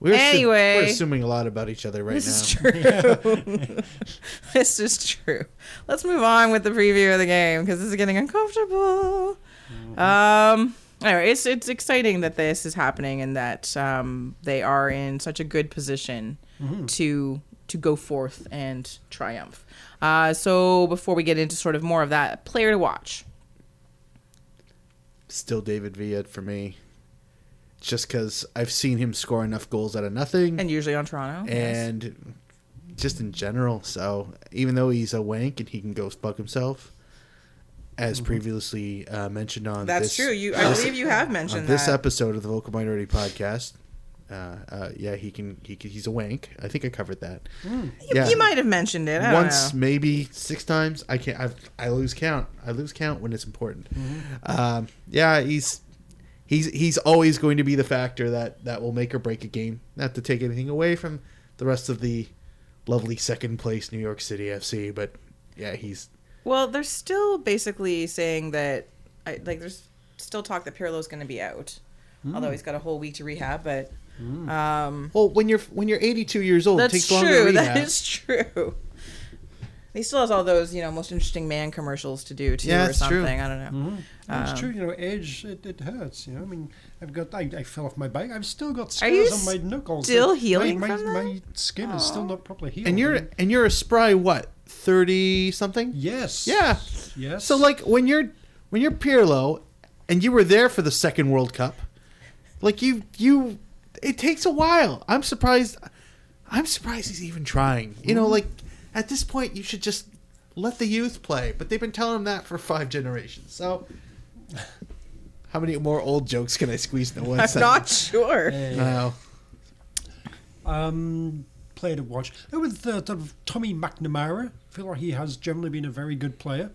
We're, assu- Anyway. we're assuming a lot about each other right This now. is true. this is true. Let's move on with the preview of the game because this is getting uncomfortable. Hmm. Um. Anyway, it's it's exciting that this is happening and that um, they are in such a good position to to go forth and triumph. Uh, so before we get into sort of more of that, player to watch. Still David Villa for me. just because I've seen him score enough goals out of nothing, And usually on Toronto. yes. and just in general. So even though he's a wank and he can go fuck himself, as previously uh, mentioned on That's this, true. You, I this- believe you have on mentioned this that. episode of the Vocal Minority Podcast. Uh, uh, yeah, he can. He can, he's a wank. I think I covered that. You, yeah. you might have mentioned it. I don't Once, maybe six times. I can't. I've, I lose count. I lose count when it's important. Mm-hmm. Um, yeah, he's he's he's always going to be the factor that that will make or break a game. Not to take anything away from the rest of the lovely second place New York City FC, but yeah, he's Well, they're still basically saying that, I, like, there's still talk that Pirlo's going to be out, Hmm. although he's got a whole week to rehab. But um, well when you're when you're 82 years old, it that's takes longer to true. rehab. That is true. He still has all those, you know, most interesting man commercials to do too, Yeah, or it's true. something. I don't know. No, it's Um, true. You know, age it, it hurts. You know, I mean, I've got I, I fell off my bike. I've still got Are you scars on my knuckles. still My- healing My, from that? my skin is still not properly healed. and you're and you're a spry what 30 something? yes, Yeah. yes. So like when you're when you're Pirlo and you were there for the second World Cup, like you you it takes a while. I'm surprised I'm surprised he's even trying. You know, like at this point you should just let the youth play. But they've been telling him that for five generations. So how many more old jokes can I squeeze into one I'm sentence? not sure. No. um, player to watch. Uh, With uh, Tommy McNamara, I feel like he has generally been a very good player.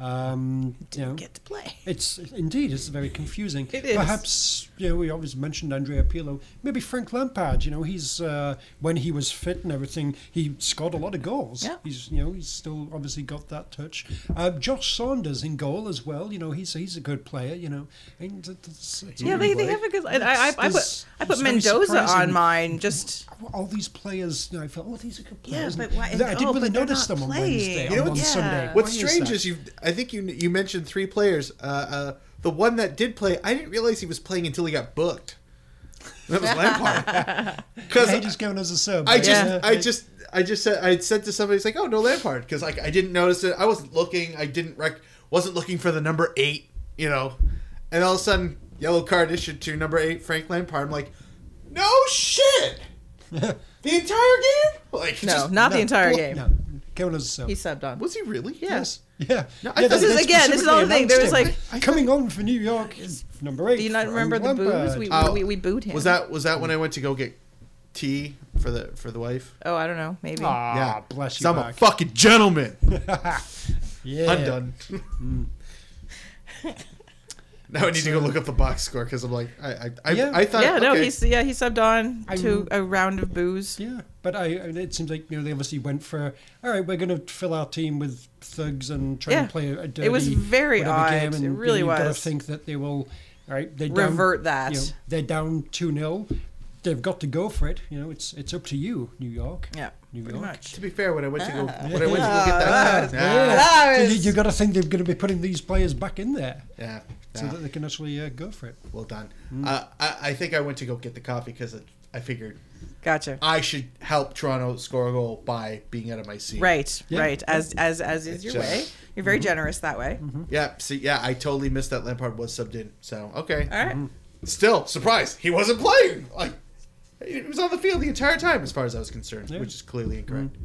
Um, you know, Get to play. It's indeed it's very confusing. It is. Perhaps you know we always mentioned Andrea Pirlo. Maybe Frank Lampard. You know he's uh, when he was fit and everything, he scored a lot of goals. Yeah. He's you know he's still obviously got that touch. Uh, Josh Saunders in goal as well. You know he's he's a good player. You know. And it's- it's Yeah, they, they have a good. I, I, I put I put Mendoza on mine. Just all these players, you know, I felt, oh, these are good players. Yeah, players. but And why- I didn't oh, really notice them on playing. Wednesday, You on, know on what's- Sunday. What's Why strange is you. I think you you mentioned three players. Uh, uh, the one that did play, I didn't realize he was playing until he got booked. That was Lampard. Because Yeah, he just going as a sub. I just, Yeah. I just, I just said, I said to somebody, it's like, oh no, Lampard, because like I didn't notice it. I wasn't looking. I didn't rec, wasn't looking for the number eight, you know, and all of a sudden, yellow card issued to number eight, Frank Lampard. I'm like, no shit, the entire game, like no, just- not the entire well, game. no, going as a sub. He subbed on. Was he really? Yes. Yeah. No, yeah, This is again. This is all the thing. There was like. announced it. coming on for New York is number eight. Do you not remember the booze? We, Oh, we, we booed him. Was that was that when I went to go get tea for the for the wife? Oh, I don't know. Maybe. Ah, yeah, bless 'Cause you. I'm a fucking gentleman. yeah. I'm done. now I need to go look up the box score because I'm like, I I, I, Yeah. I thought yeah, no, okay. he's yeah he subbed on I'm- to a round of booze. Yeah, but I, I- it seems like you know they obviously went for all right. We're going to fill our team with thugs and try Yeah. and play a dirty. It was very odd. Game, It and you know, really you've Got to was. think that they will. All right, they're down, Revert that. You know, they're down two 0 They've got to go for it. You know, it's it's up to you, New York. Yeah, New pretty York. much. To be fair, when I went to go Ah. when I went to go get that, Yeah. yeah, So you, was- you got to think they're going to be putting these players back in there yeah, so yeah. that they can actually uh, go for it. well done. Uh, I I think I went to go get the coffee because I figured Gotcha. I should help Toronto score a goal by being out of my seat. Right, Yeah. right. As as as is your just- way. You're very generous that way. Yeah. See, yeah, I totally missed that Lampard was subbed in. So okay. All right. Still surprised he wasn't playing. Like he was on the field the entire time, as far as I was concerned, Yeah. which is clearly incorrect.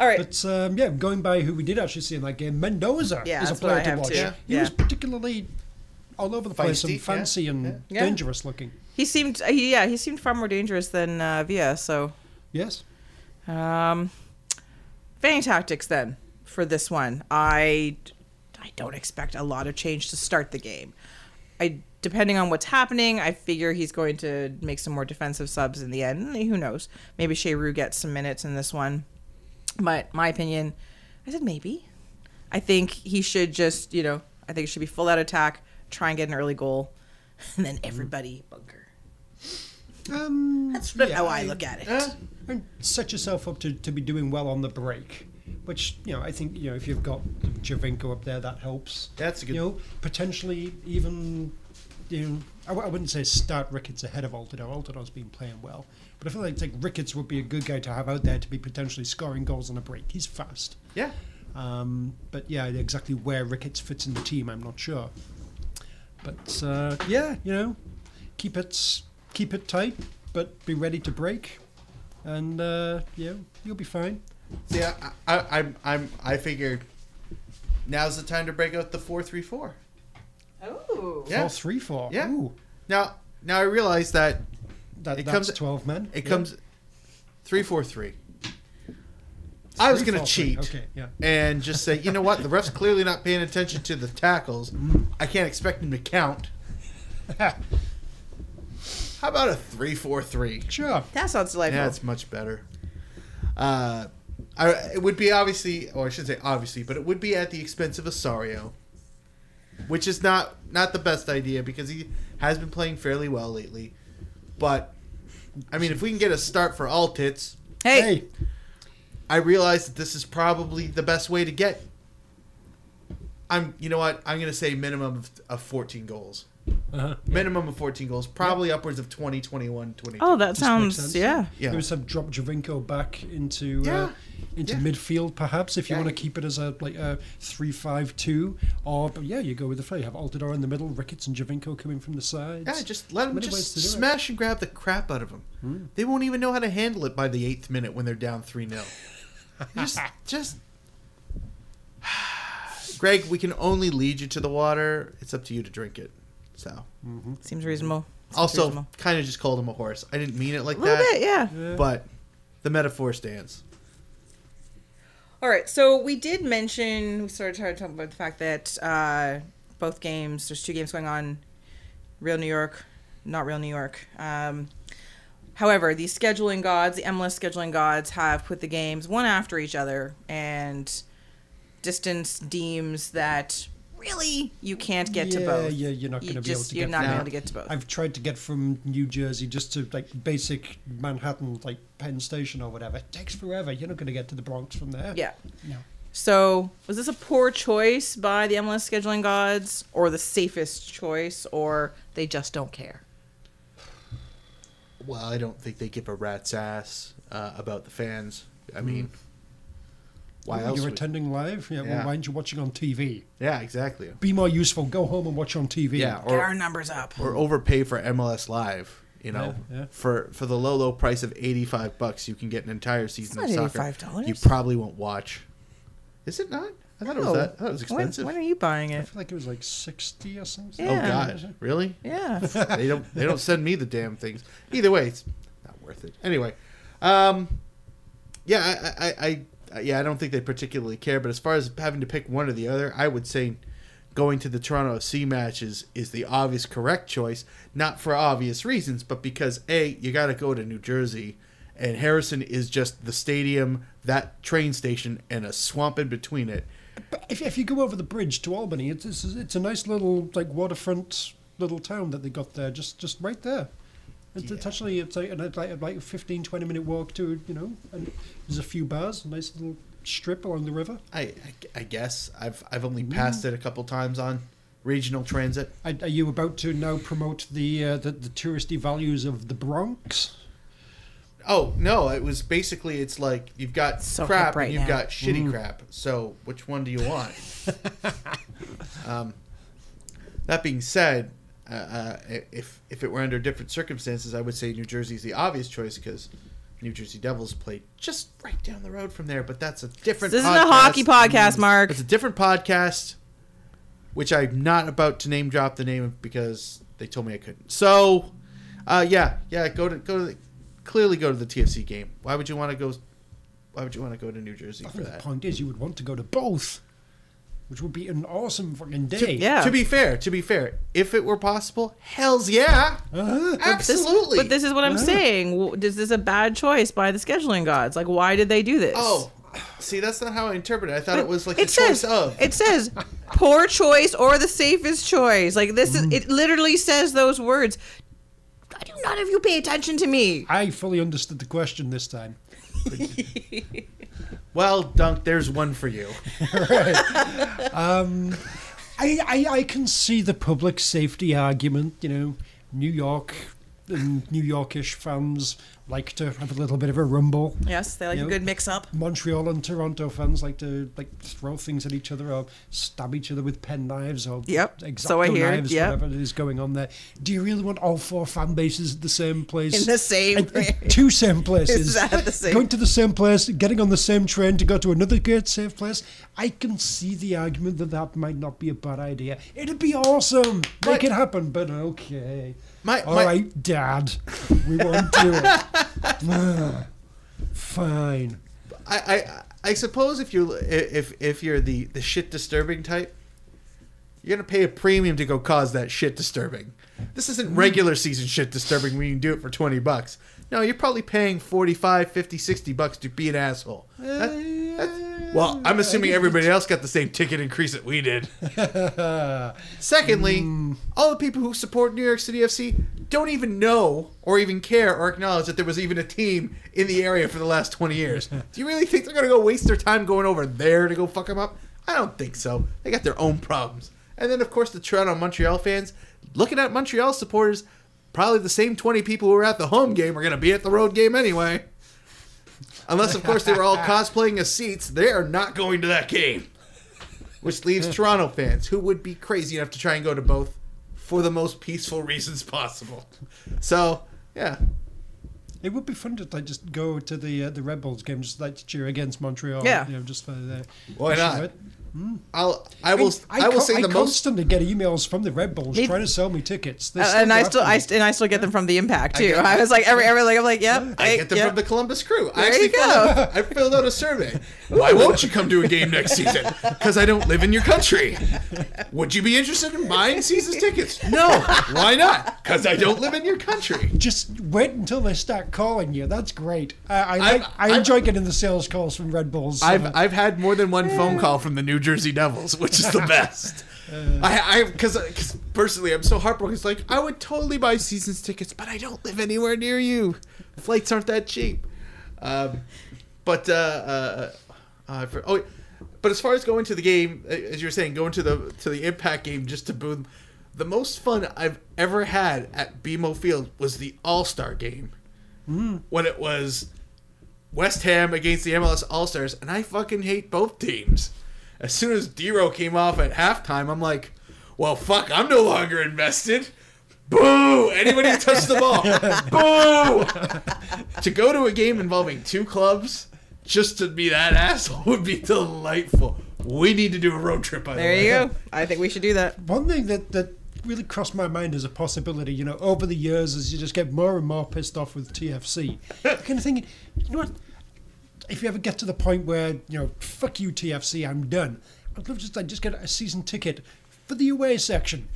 All right. But um, yeah, going by who we did actually see in that game, Mendoza Yeah, is a player to watch. too. He Yeah. was particularly all over the place Feisty, and fancy and Yeah. dangerous looking. he seemed uh, he, yeah he seemed far more dangerous than uh, Villa. So Yes. um, fanning tactics then for this one. I I don't expect a lot of change to start the game. I depending on what's happening, I figure he's going to make some more defensive subs in the end. Who knows? Maybe Sheru gets some minutes in this one. But my opinion, I said maybe. I think he should just, you know, I think it should be full out attack, try and get an early goal, and then everybody bunker. Um, That's how I look at it. Uh, and set yourself up to, to be doing well on the break. Which you know, I think you know if you've got Giovinco up there, that helps. That's a good- You know, potentially even you know, I, I wouldn't say start Ricketts ahead of Altidore. Altidore's been playing well, but I feel like, like Ricketts would be a good guy to have out there to be potentially scoring goals on a break. He's fast. yeah. Um, but yeah, exactly where Ricketts fits in the team, I'm not sure. But uh, yeah, you know, keep it keep it tight, but be ready to break, and uh, yeah, you'll be fine. Yeah, I, I, I'm, I'm, I figured now's the time to break out the four three four. Oh. Yeah. Four three four. Yeah. Ooh, Now, now I realize that that, It that's comes- twelve men. it Yeah. comes three four three. I was gonna four, cheat Okay, yeah. and just say, you know what, the ref's clearly not paying attention to the tackles. I can't expect him to count. How about a three four three? Sure. That sounds delightful. Yeah, it's much better. Uh, I, it would be obviously, or I should say obviously, but it would be at the expense of Osorio, which is not not the best idea because he has been playing fairly well lately. But I mean, if we can get a start for all tits, hey, Hey, I realize that this is probably the best way to get. I'm, you know what? I'm gonna say minimum of, of 14 goals. Uh-huh. Minimum of 14 goals, probably upwards of 20, 21, 22. oh, that Just sounds makes sense. yeah. Yeah. Maybe some drop Giovinco back into Yeah. uh, into Yeah. midfield, perhaps, if you Yeah. want to keep it as a like a three-five-two, or but yeah, you go with the play. You have Altidore in the middle, Ricketts and Giovinco coming from the sides. Yeah, just let them Many just ways to do it. smash and grab the crap out of them. They won't even know how to handle it by the eighth minute when they're down three 0 Just, just. Greg, we can only lead you to the water. It's up to you to drink it. So, Seems reasonable. Seems also, kind of just called him a horse. I didn't mean it like a little that, bit, yeah. but the metaphor stands. All right, so we did mention we started trying to talk about the fact that uh, both games. There's two games going on. Real New York, not real New York. Um, however, the scheduling gods, the MLS scheduling gods, have put the games one after each other, and distance deems that really you can't get to Yeah, both. yeah, you're not gonna be able just- to You're get not gonna able to get to both. I've tried to get from New Jersey just to like basic Manhattan, like Penn Station or whatever. It takes forever. You're not going to get to the Bronx from there. yeah. No. So, was this a poor choice by the MLS scheduling gods, or the safest choice, or they just don't care? Well, I don't think they give a rat's ass uh, about the fans. I mean, why Oh, else? You're would- attending live? Yeah, Yeah. Well, why aren't you watching on TV? yeah, exactly. Be more useful. Go home and watch on TV. Yeah, Get our numbers up. or overpay for MLS Live. You know, Yeah, yeah. for for the low low price of eighty five bucks, you can get an entire season It's of soccer. $85. You probably won't watch. Is it not? I thought it was No. that. I thought it was expensive. when are you buying it? I feel like it was like 60 or something. Oh God, really? Yeah. they don't they don't send me the damn things. Either way, it's not worth it. Anyway, um, yeah, I, I, I, I Uh, yeah, I don't think they particularly care. But as far as having to pick one or the other, I would say going to the Toronto FC match is, is the obvious correct choice. Not for obvious reasons, but because a you got to go to New Jersey, and Harrison is just the stadium, that train station, and a swamp in between it. But if, if you go over the bridge to Albany, it's, it's it's a nice little like waterfront little town that they got there, just just right there. It's, it's actually it's like, it's like like a 15, 20 minute walk to you know, and there's a few bars, a nice little strip along the river. I, I, I guess I've I've only passed it a couple times on regional transit. Are, are you about to now promote the, uh, the the touristy values of the Bronx? Oh no! It was basically it's like you've got So crap right and you've now. got shitty crap. So which one do you want? um, that being said, uh, uh, if if it were under different circumstances, I would say New Jersey is the obvious choice because New Jersey Devils play just right down the road from there. But that's a different. This isn't a hockey podcast, Mark. It's a different podcast, which I'm not about to name drop the name of because they told me I couldn't. So, uh, yeah, yeah, go to go to the, clearly go to the TFC game. Why would you want to go? Why would you want to go to New Jersey I for think the that? point is you would want to go to both, which would be an awesome fucking day. Yeah. To be fair, to be fair, if it were possible, hell's yeah, Uh-huh. Absolutely. but this is what I'm saying. W- Is this a bad choice by the scheduling gods? Like, why did they do this? oh, see, that's not how I interpret it. I thought it was like it the says choice of. it says poor choice or the safest choice. Like this is it. Literally says those words. Why do none of you pay attention to me? I fully understood the question this time. well, Dunk, there's one for you. Um, I, I, I can see the public safety argument, you know, New York and New Yorkish fans like to have a little bit of a rumble. Yes, they like You a know, good mix up. Montreal and Toronto fans like to like throw things at each other or stab each other with pen knives or Yep, exacto so I hear, knives, yep. whatever is going on there. Do you really want all four fan bases at the same place? In the same And- and two same places. Is that the same- Going to the same place, getting on the same train to go to another great safe place. I can see the argument that that might not be a bad idea. It'd be awesome. Make But- it happen, but okay. My- All my- right, Dad. We won't do it. Fine. I, I I suppose if you if if you're the the shit disturbing type, you're gonna pay a premium to go cause that shit disturbing. This isn't mm. regular season shit disturbing when you can do it for 20 bucks. No, you're probably paying 45, 50, 60 bucks to be an asshole. That- that's- well, I'm assuming everybody else got the same ticket increase that we did. Secondly, all the people who support New York City FC don't even know or even care or acknowledge that there was even a team in the area for the last 20 years. Do you really think they're going to go waste their time going over there to go fuck them up? I don't think so. They got their own problems. And then, of course, the Toronto Montreal fans, looking at Montreal supporters, probably the same 20 people who were at the home game are going to be at the road game anyway. Unless, of course, they were all cosplaying as seats, they are not going to that game. Which leaves Toronto fans who would be crazy enough to try and go to both for the most peaceful reasons possible. So, yeah. It would be fun to like just go to the uh, the Red Bulls game, just like to cheer against Montreal. Yeah. you know, just for the. Why pushing not? It. I'll I will I, will con- say I the most constantly get emails from the Red Bulls They- trying to sell me tickets. They Uh, and I still, I st- and I still get them from the Impact too. get- I, was like every, every, like I'm like, yep. I get them yep. from the Columbus Crew. I There actually you filled go. out, I filled out a survey. Why won't you come to a game next season? Because I don't live in your country. Would you be interested in buying season tickets? No. Why not? Because I don't live in your country. Just wait until they start calling you. That's great. I I, like, I I've- enjoy getting the sales calls from Red Bulls. I've uh, I've had more than one phone call from the New Jersey Devils, which is the best. I I because personally I'm so heartbroken. It's like I would totally buy seasons tickets, but I don't live anywhere near you. Flights aren't that cheap. Um, but uh, uh, uh, for, oh, but as far as going to the game, uh, as you were saying, going to the to the Impact game just to boo the most fun I've ever had at BMO Field was the All Star game when it was West Ham against the MLS All Stars, and I fucking hate both teams. As soon as Dero came off at halftime, I'm like, well, fuck, I'm no longer invested. Boo! Anybody who touched the ball, boo! to go to a game involving two clubs just to be that asshole would be delightful. We need to do a road trip. By the There way. you go. I think we should do that. One thing that, that really crossed my mind as a possibility, you know, over the years as you just get more and more pissed off with TFC, kind of thinking, you know what? If you ever get to the point where, you know, fuck you TFC, I'm done. I'd love to just, like, just get a season ticket for the away section.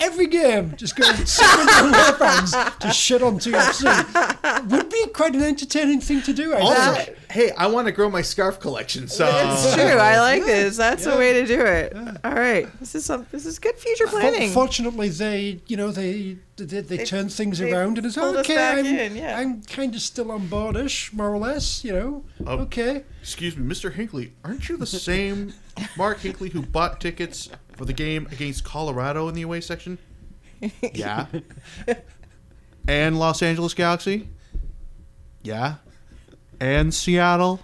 Every game, just go and sit with the away fans to shit on TFC. Would be quite an entertaining thing to do, I Also, think. hey, I want to grow my scarf collection, so It's true. I like this. That's a way to do it. All right. This is some. This is good future For- planning. Fortunately, they, you know, they they, they, turn things they around and it's pulled okay. I'm, in, yeah. I'm kind of still on boardish, more or less. You know, Um, okay. Excuse me, Mr. Hinkley, aren't you the same Mark Hinkley who bought tickets for the game against Colorado in the away section? Yeah. and Los Angeles Galaxy? Yeah. And Seattle?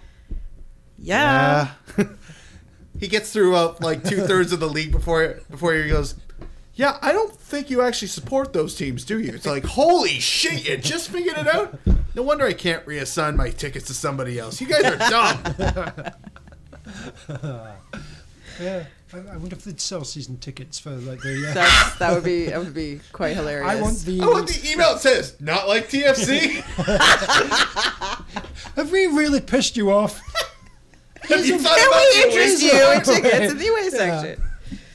yeah. Yeah. he gets through uh, like two thirds of the league before before he goes. Yeah, I don't think you actually support those teams, do you? It's like, holy shit, you just figured it out? No wonder I can't reassign my tickets to somebody else. You guys are dumb. Yeah. I, I wonder if they'd sell season tickets for like the. Uh, That's, that would be that would be quite hilarious. I want the. I want the email that says, not like TFC. Have we really pissed you off? Have you thought Can about we the interest you in tickets in the away section?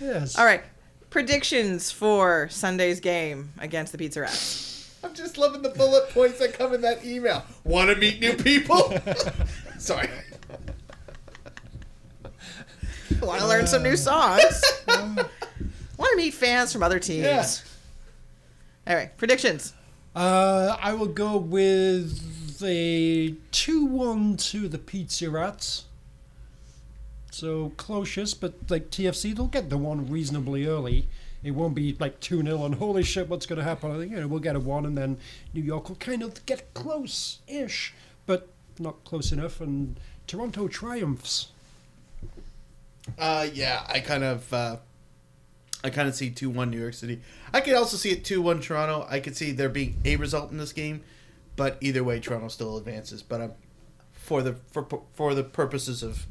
Yes. All right. Predictions for Sunday's game against the Pizza Rats. I'm just loving the bullet points that come in that email. Want to meet new people? Sorry. Want to learn some new songs? Want to meet fans from other teams? Yeah. All right. Predictions. Uh, I will go with a two-one to the Pizza Rats. So closius, but like TFC, they'll get the one reasonably early. It won't be like 2 0 and holy shit, what's going to happen? I think you know, we'll get a 1 and then New York will kind of get close ish, but not close enough. And Toronto triumphs. Uh, yeah, I kind of, uh, I kind of see two one New York City. I could also see it two one Toronto. I could see there being a result in this game, but either way, Toronto still advances. But um, for the for for the purposes of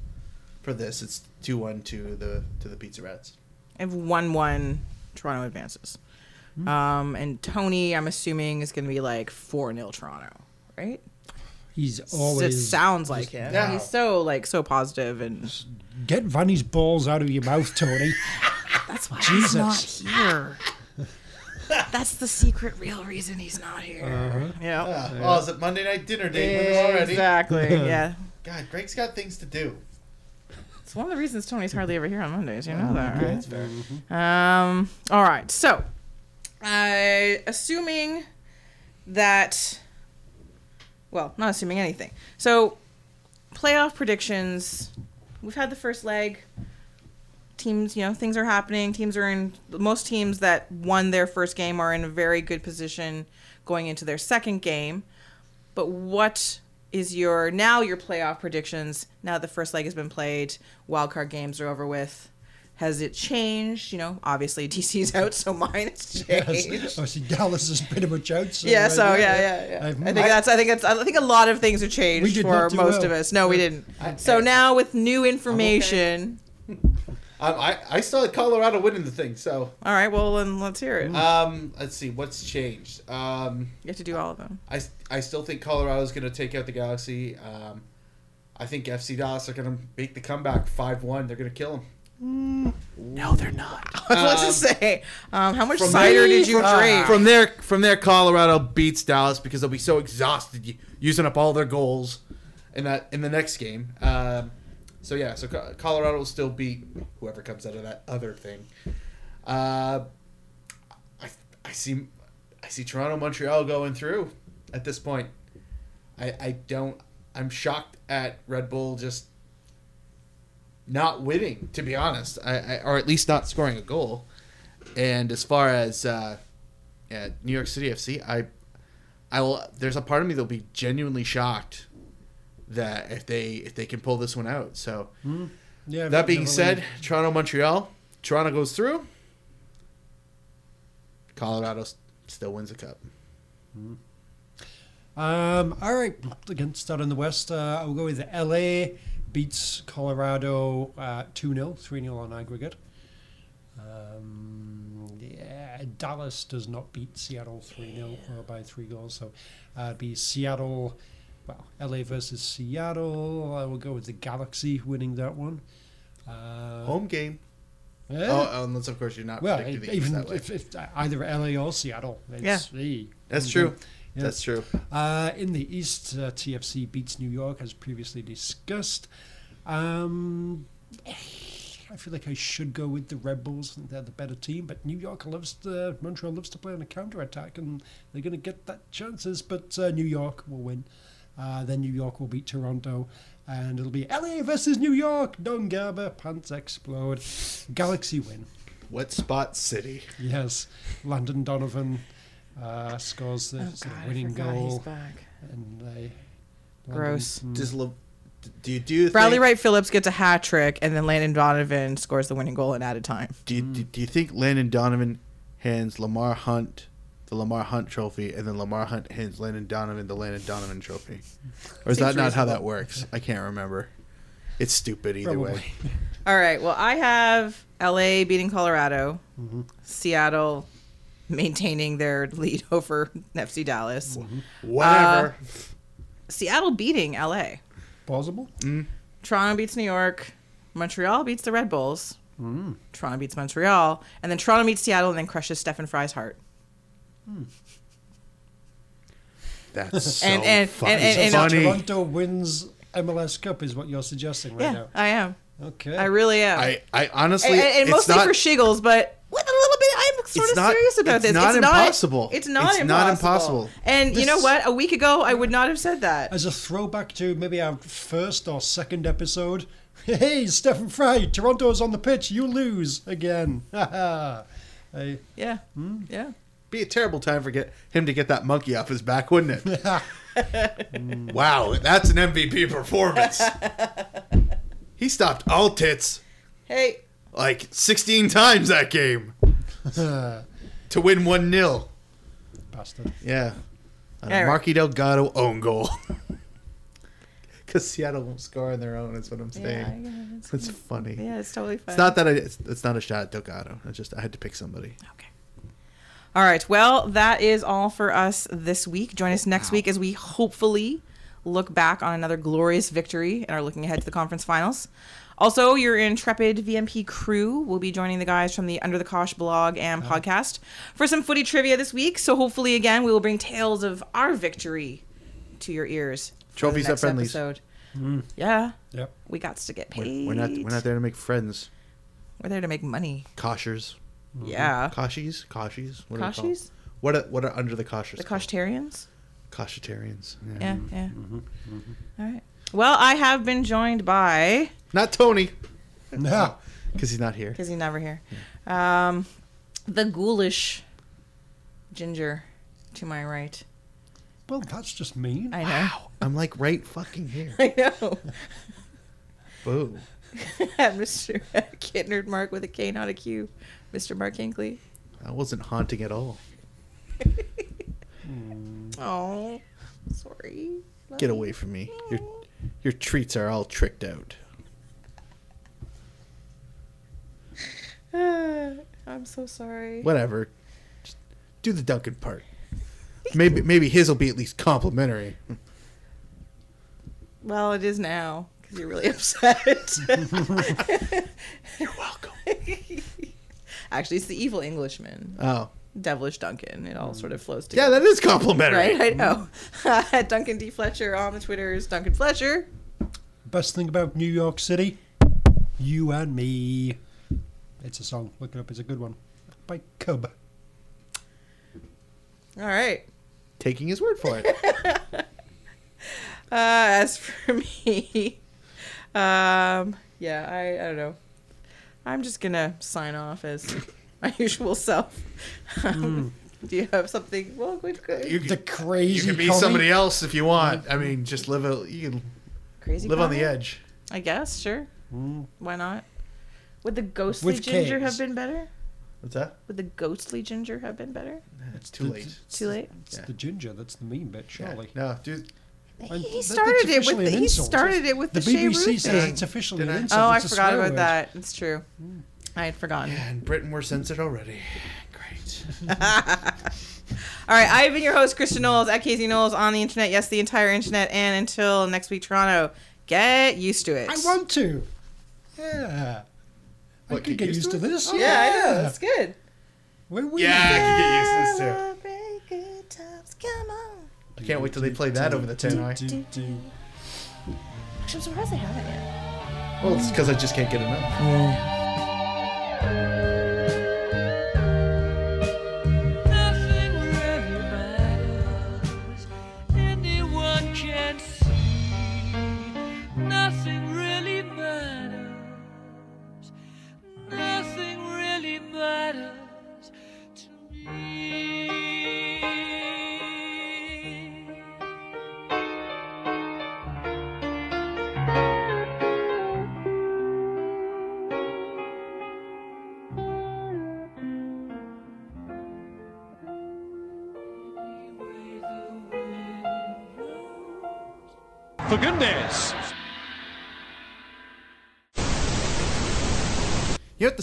for this, it's two one to the to the Pizza Rats. I have one one Toronto advances. Um, and Tony, I'm assuming is going to be like four 0 Toronto, right? He's it always. sounds like him. Yeah. He's so like so positive, and Get Vanney's balls out of your mouth, Tony. that's why Jesus. he's not here. that's the secret, real reason he's not here. Uh-huh. Yeah, Uh, Oh, is it Monday night dinner date already? exactly. yeah, God, Greg's got things to do. it's one of the reasons Tony's hardly ever here on Mondays. You know that, Yeah, right? it's fair. Um. All right. So, uh, assuming that, well, not assuming anything. So, playoff predictions. We've had the first leg. Teams, you know, things are happening. Teams are in. Most teams that won their first game are in a very good position going into their second game. But what is your now your playoff predictions? Now the first leg has been played, wild card games are over with. Has it changed? You know, obviously DC's out, so mine has changed. Yes. Obviously, Dallas is pretty much out. So, Yeah, uh, so yeah, yeah, yeah. I've- I think that's. I think that's. I think a lot of things have changed for most well. of us. No, we didn't. So now with new information. Um, I I still had Colorado winning the thing. So All right, well then let's hear it. um, let's see what's changed. Um, You have to do all of them. I, I still think Colorado's going to take out the Galaxy. Um, I think FC Dallas are going to make the comeback 5 1. They're going to kill them. No, they're not. I was about to say. Um, how much cider there- did you from- drink? From there, from there, Colorado beats Dallas because they'll be so exhausted using up all their goals in that in the next game. Um, so yeah, so Colorado will still beat whoever comes out of that other thing. Uh, I I see I see Toronto Montreal going through at this point. I I don't. I'm shocked at Red Bull just not winning, to be honest, I, I, or at least not scoring a goal. And as far as uh, yeah, New York City FC, I, I will. There's a part of me that'll be genuinely shocked that if they if they can pull this one out. So Yeah, that being said, Toronto Montreal, Toronto goes through. Colorado still wins the cup. Um, all right, again, start in the West. Uh, I'll go with LA beats Colorado uh, 2 0, 3 0 on aggregate. Um, yeah, Dallas does not beat Seattle 3 0 or by three goals. So uh, it'd be Seattle, well, LA versus Seattle. I will go with the Galaxy winning that one. Uh, Home game. yeah. Oh, unless of course you're not well, predicting the East even that way. if, if either LA or Seattle. It's, Yeah. hey, That's true. game. Yeah. That's true. Uh, in the East, uh, TFC beats New York, as previously discussed. Um, I feel like I should go with the Red Bulls. I think they're the better team, but New York loves to, Montreal loves to play on a counter attack, and they're going to get that chances. But uh, New York will win. Uh, then New York will beat Toronto, and it'll be LA versus New York. Don Garber, pants explode. Galaxy win. Wet spot city. Yes, Landon Donovan uh, scores the Oh, God, I winning forgot he's goal, back. and they. Gross. Does mm. Le- do you do you Bradley think, Wright Phillips gets a hat trick, and then Landon Donovan scores the winning goal in added time. Do you, do, mm. do you think Landon Donovan hands Lamar Hunt the Lamar Hunt trophy, and then Lamar Hunt hands Landon Donovan the Landon Donovan trophy? Or is that Seems not how that works? I can't remember. It's stupid either way. All right. Well, I have LA beating Colorado, mm-hmm. Seattle maintaining their lead over FC Dallas, mm-hmm. uh, Whatever. Seattle beating LA, Plausible? Mm. Toronto beats New York, Montreal beats the Red Bulls, mm. Toronto beats Montreal, and then Toronto meets Seattle and then crushes Stefan Frei's heart. Hmm. That's so And- and- funny. and- and- and- funny. Toronto wins MLS Cup is what you're suggesting right now? Yeah, I am. Okay. I really am. I, I honestly, and, and- and it's mostly not, for shiggles, but with a little bit, I'm sort It's of not- serious about this. it's this. not impossible. It's not impossible. It's impossible. not impossible. And you know what? A week ago, I would not have said that. As a throwback to maybe our first or second episode, Hey, Stefan Frei, Toronto's on the pitch. You lose again. Haha. Hey, Yeah. Hmm? Yeah. Be a terrible time for get him to get that monkey off his back, wouldn't it? wow, that's an MVP performance. he stopped all tits Hey. like 16 times that game to win 1 0. bastard. Yeah. On All a right. Marky Delgado own goal. Because Seattle won't score on their own, is what I'm saying. Yeah, it's, It's funny. yeah, it's totally fine. It's not that I, it's, it's not a shot at Delgado. I just I had to pick somebody. Okay. All right. Well, that is all for us this week. Join us next week as we hopefully look back on another glorious victory and are looking ahead to the conference finals. Also, your intrepid VMP crew will be joining the guys from the Under the Kosh blog and uh-huh. podcast for some footy trivia this week. So hopefully, again, we will bring tales of our victory to your ears. for the Trophies at next friendlies. episode. Mm. Yeah, Yep. we got to get We're, paid. we're not we're not there to make friends. We're there to make money. Koshers, mm-hmm. Yeah, Koshies, Koshies. What are they What are, what are under the Koshers? the called? Koshtarians. Koshitarians. Yeah, yeah. Mm-hmm. Mm-hmm. All right. Well, I have been joined by Not Tony, No. because he's not here. because he's never here. Um, the ghoulish ginger to my right. Well, that's just mean. I know. I'm like right fucking here. I know. Boo. Mr. Kid Nerd Mark with a K, not a Q. Mr. Mark Hinkley. That wasn't haunting at all. Oh, sorry. Get away from me. Your your treats are all tricked out. I'm so sorry. Whatever. Just do the Duncan part. Maybe maybe his will be at least complimentary. Well, it is now because you're really upset. You're welcome. Actually, it's the evil Englishman, Oh. Devilish Duncan. It all sort of flows together. Yeah, that is complimentary. Right, I know. Duncan D. Fletcher on the Twitters. Duncan Fletcher. Best thing about New York City, you and me. It's a song. Look it up. It's a good one. By Cub. All right. Taking his word for it. Uh, as for me, um, yeah, I, I don't know. I'm just gonna sign off as my usual self. Um, hmm. Do you have something? Well, good, good. You, The you can be Connie. somebody else if you want. I hmm. mean, just live a you can Crazy. live on the edge. I guess. Sure. Hmm. Why not? Would the ghostly With ginger Ks. have been better? What's that? Would the ghostly ginger have been better? It's too late. Too late. It's the ginger. That's the mean bit, surely. No, dude. He started it with the, he started it with the, The BBC Roof says thing. it's officially Did an insult. Oh, I It's a forgot about word. that. It's true. I had forgotten. Yeah, in Britain we're censored already. Great. All right, I've been your host, Kristin Knowles at Casey Knowles on the internet. Yes, the entire internet. And until next week, Toronto, get used to it. I want to. Yeah. I What, could get get used used to to it? this. Oh, yeah, I know. That's good. Where we Yeah, I can get used to this too. Celebrate good times. Come on. I can't wait till they play that over the tannoy. Do, do. Actually, I'm surprised they haven't yet. Well, it's because I just can't get enough. Nothing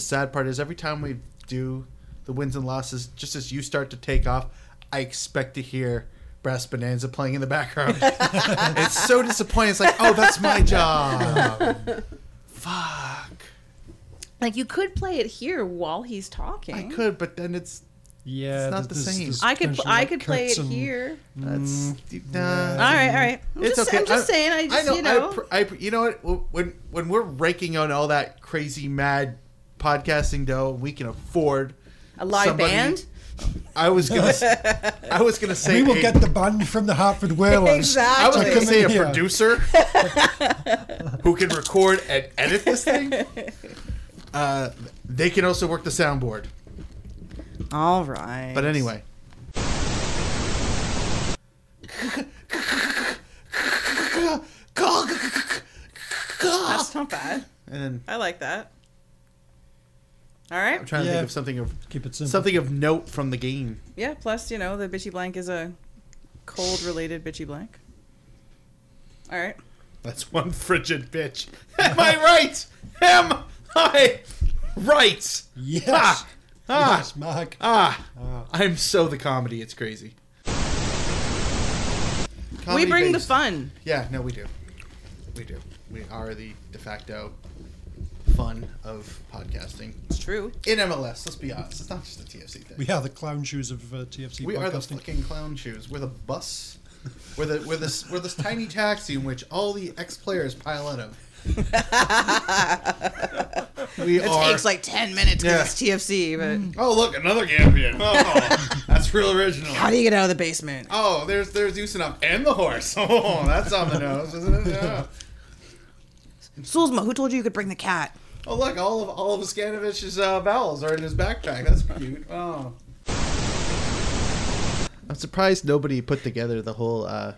sad part is? Every time we do the wins and losses, just as you start to take off, I expect to hear Brass Bonanza playing in the background. it's so disappointing. It's like, oh, that's my job. Fuck. Like, you could play it here while he's talking. I could, but then it's Yeah, It's not there's- the there's- same. there's I could, I could play it and- here. Mm, that's nah. All right, all right. I'm It's just, okay. I'm just I- saying. I just, I know. you know. I, pr- I, pr- you know what? When when we're raking on all that crazy mad podcasting dough, we can afford A live somebody- band? I was gonna. s- I was gonna say. we will a- get the band from the Hartford Whalers. Exactly. I was gonna come say in a here. producer who can record and edit this thing. Uh, they can also work the soundboard. All right. But anyway. That's not bad. And then I like that. All right. I'm trying to Yeah. think of something of Keep it simple. something of note from the game. Yeah, plus, you know, the bitchy blank is a cold related bitchy blank. All right. That's one frigid bitch. Am I right? Am I right? Yes. Ah, ah, Yes, Mark. ah. I'm so the comedy. It's crazy. we Comedy bring the based. fun. Yeah, no, we do. We do. We are the de facto fun of podcasting It's true. in MLS. Let's be honest. It's not just a TFC thing. We are the clown shoes of uh, TFC We are the fucking clown shoes. We're the bus. We're the we're this we're this tiny taxi in which all the ex players pile out of. we It are. takes like 10 minutes because Yeah. it's TFC, but oh look, another Gambian. Oh, that's real original. how do you get out of the basement? Oh, there's there's Usanov and the horse. Oh, that's on the nose, isn't it? Yeah. Sulzma, who told you you could bring the cat? Oh look, all of all of Iskanovich's uh, vowels are in his backpack. That's cute. Oh. I'm surprised nobody put together the whole uh,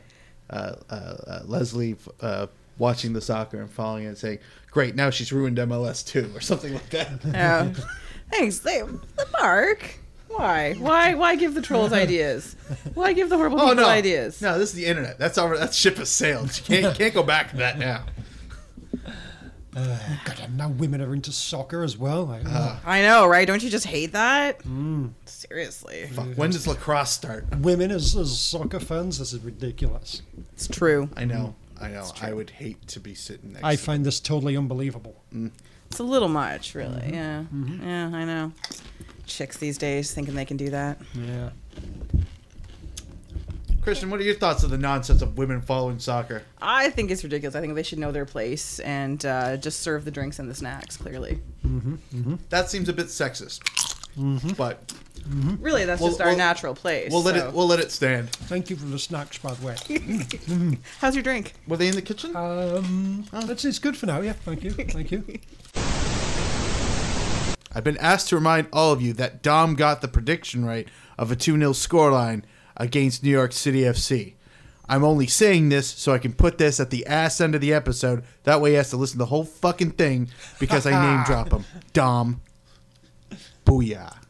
uh, uh, uh, Leslie uh, watching the soccer and following it and saying, "Great, now she's ruined MLS too," or something like that. Yeah. Thanks. They, Mark. Why? Why? Why give the trolls ideas? Why give the horrible oh people no, ideas? no, this is the internet. That's our that ship has sailed. You can't can't go back to that now. Uh, God, and now women are into soccer as well. Like, oh, I know, right? Don't you just hate that? Mm. Seriously, Fuck, when does lacrosse start? women as, as soccer fans, this is ridiculous. it's true. I know, I know. I would hate to be sitting next. I to find this totally unbelievable. It's a little much, really. Mm-hmm. Yeah, yeah, I know. Chicks these days thinking they can do that. Yeah. Kristin, what are your thoughts of the nonsense of women following soccer? I think it's ridiculous. I think they should know their place and uh, just serve the drinks and the snacks. Clearly, That seems a bit sexist, but really, that's Well- just our well, natural place. we'll let so- it we'll let it stand. Thank you for the snacks, by the way. How's your drink? Were they in the kitchen? Um, that's it's good for now. Yeah, thank you, thank you. I've been asked to remind all of you that Dom got the prediction right of a 2 0 scoreline against New York City FC. I'm only saying this so I can put this at the ass end of the episode. That way he has to listen to the whole fucking thing because I name drop him. Dom. Booyah.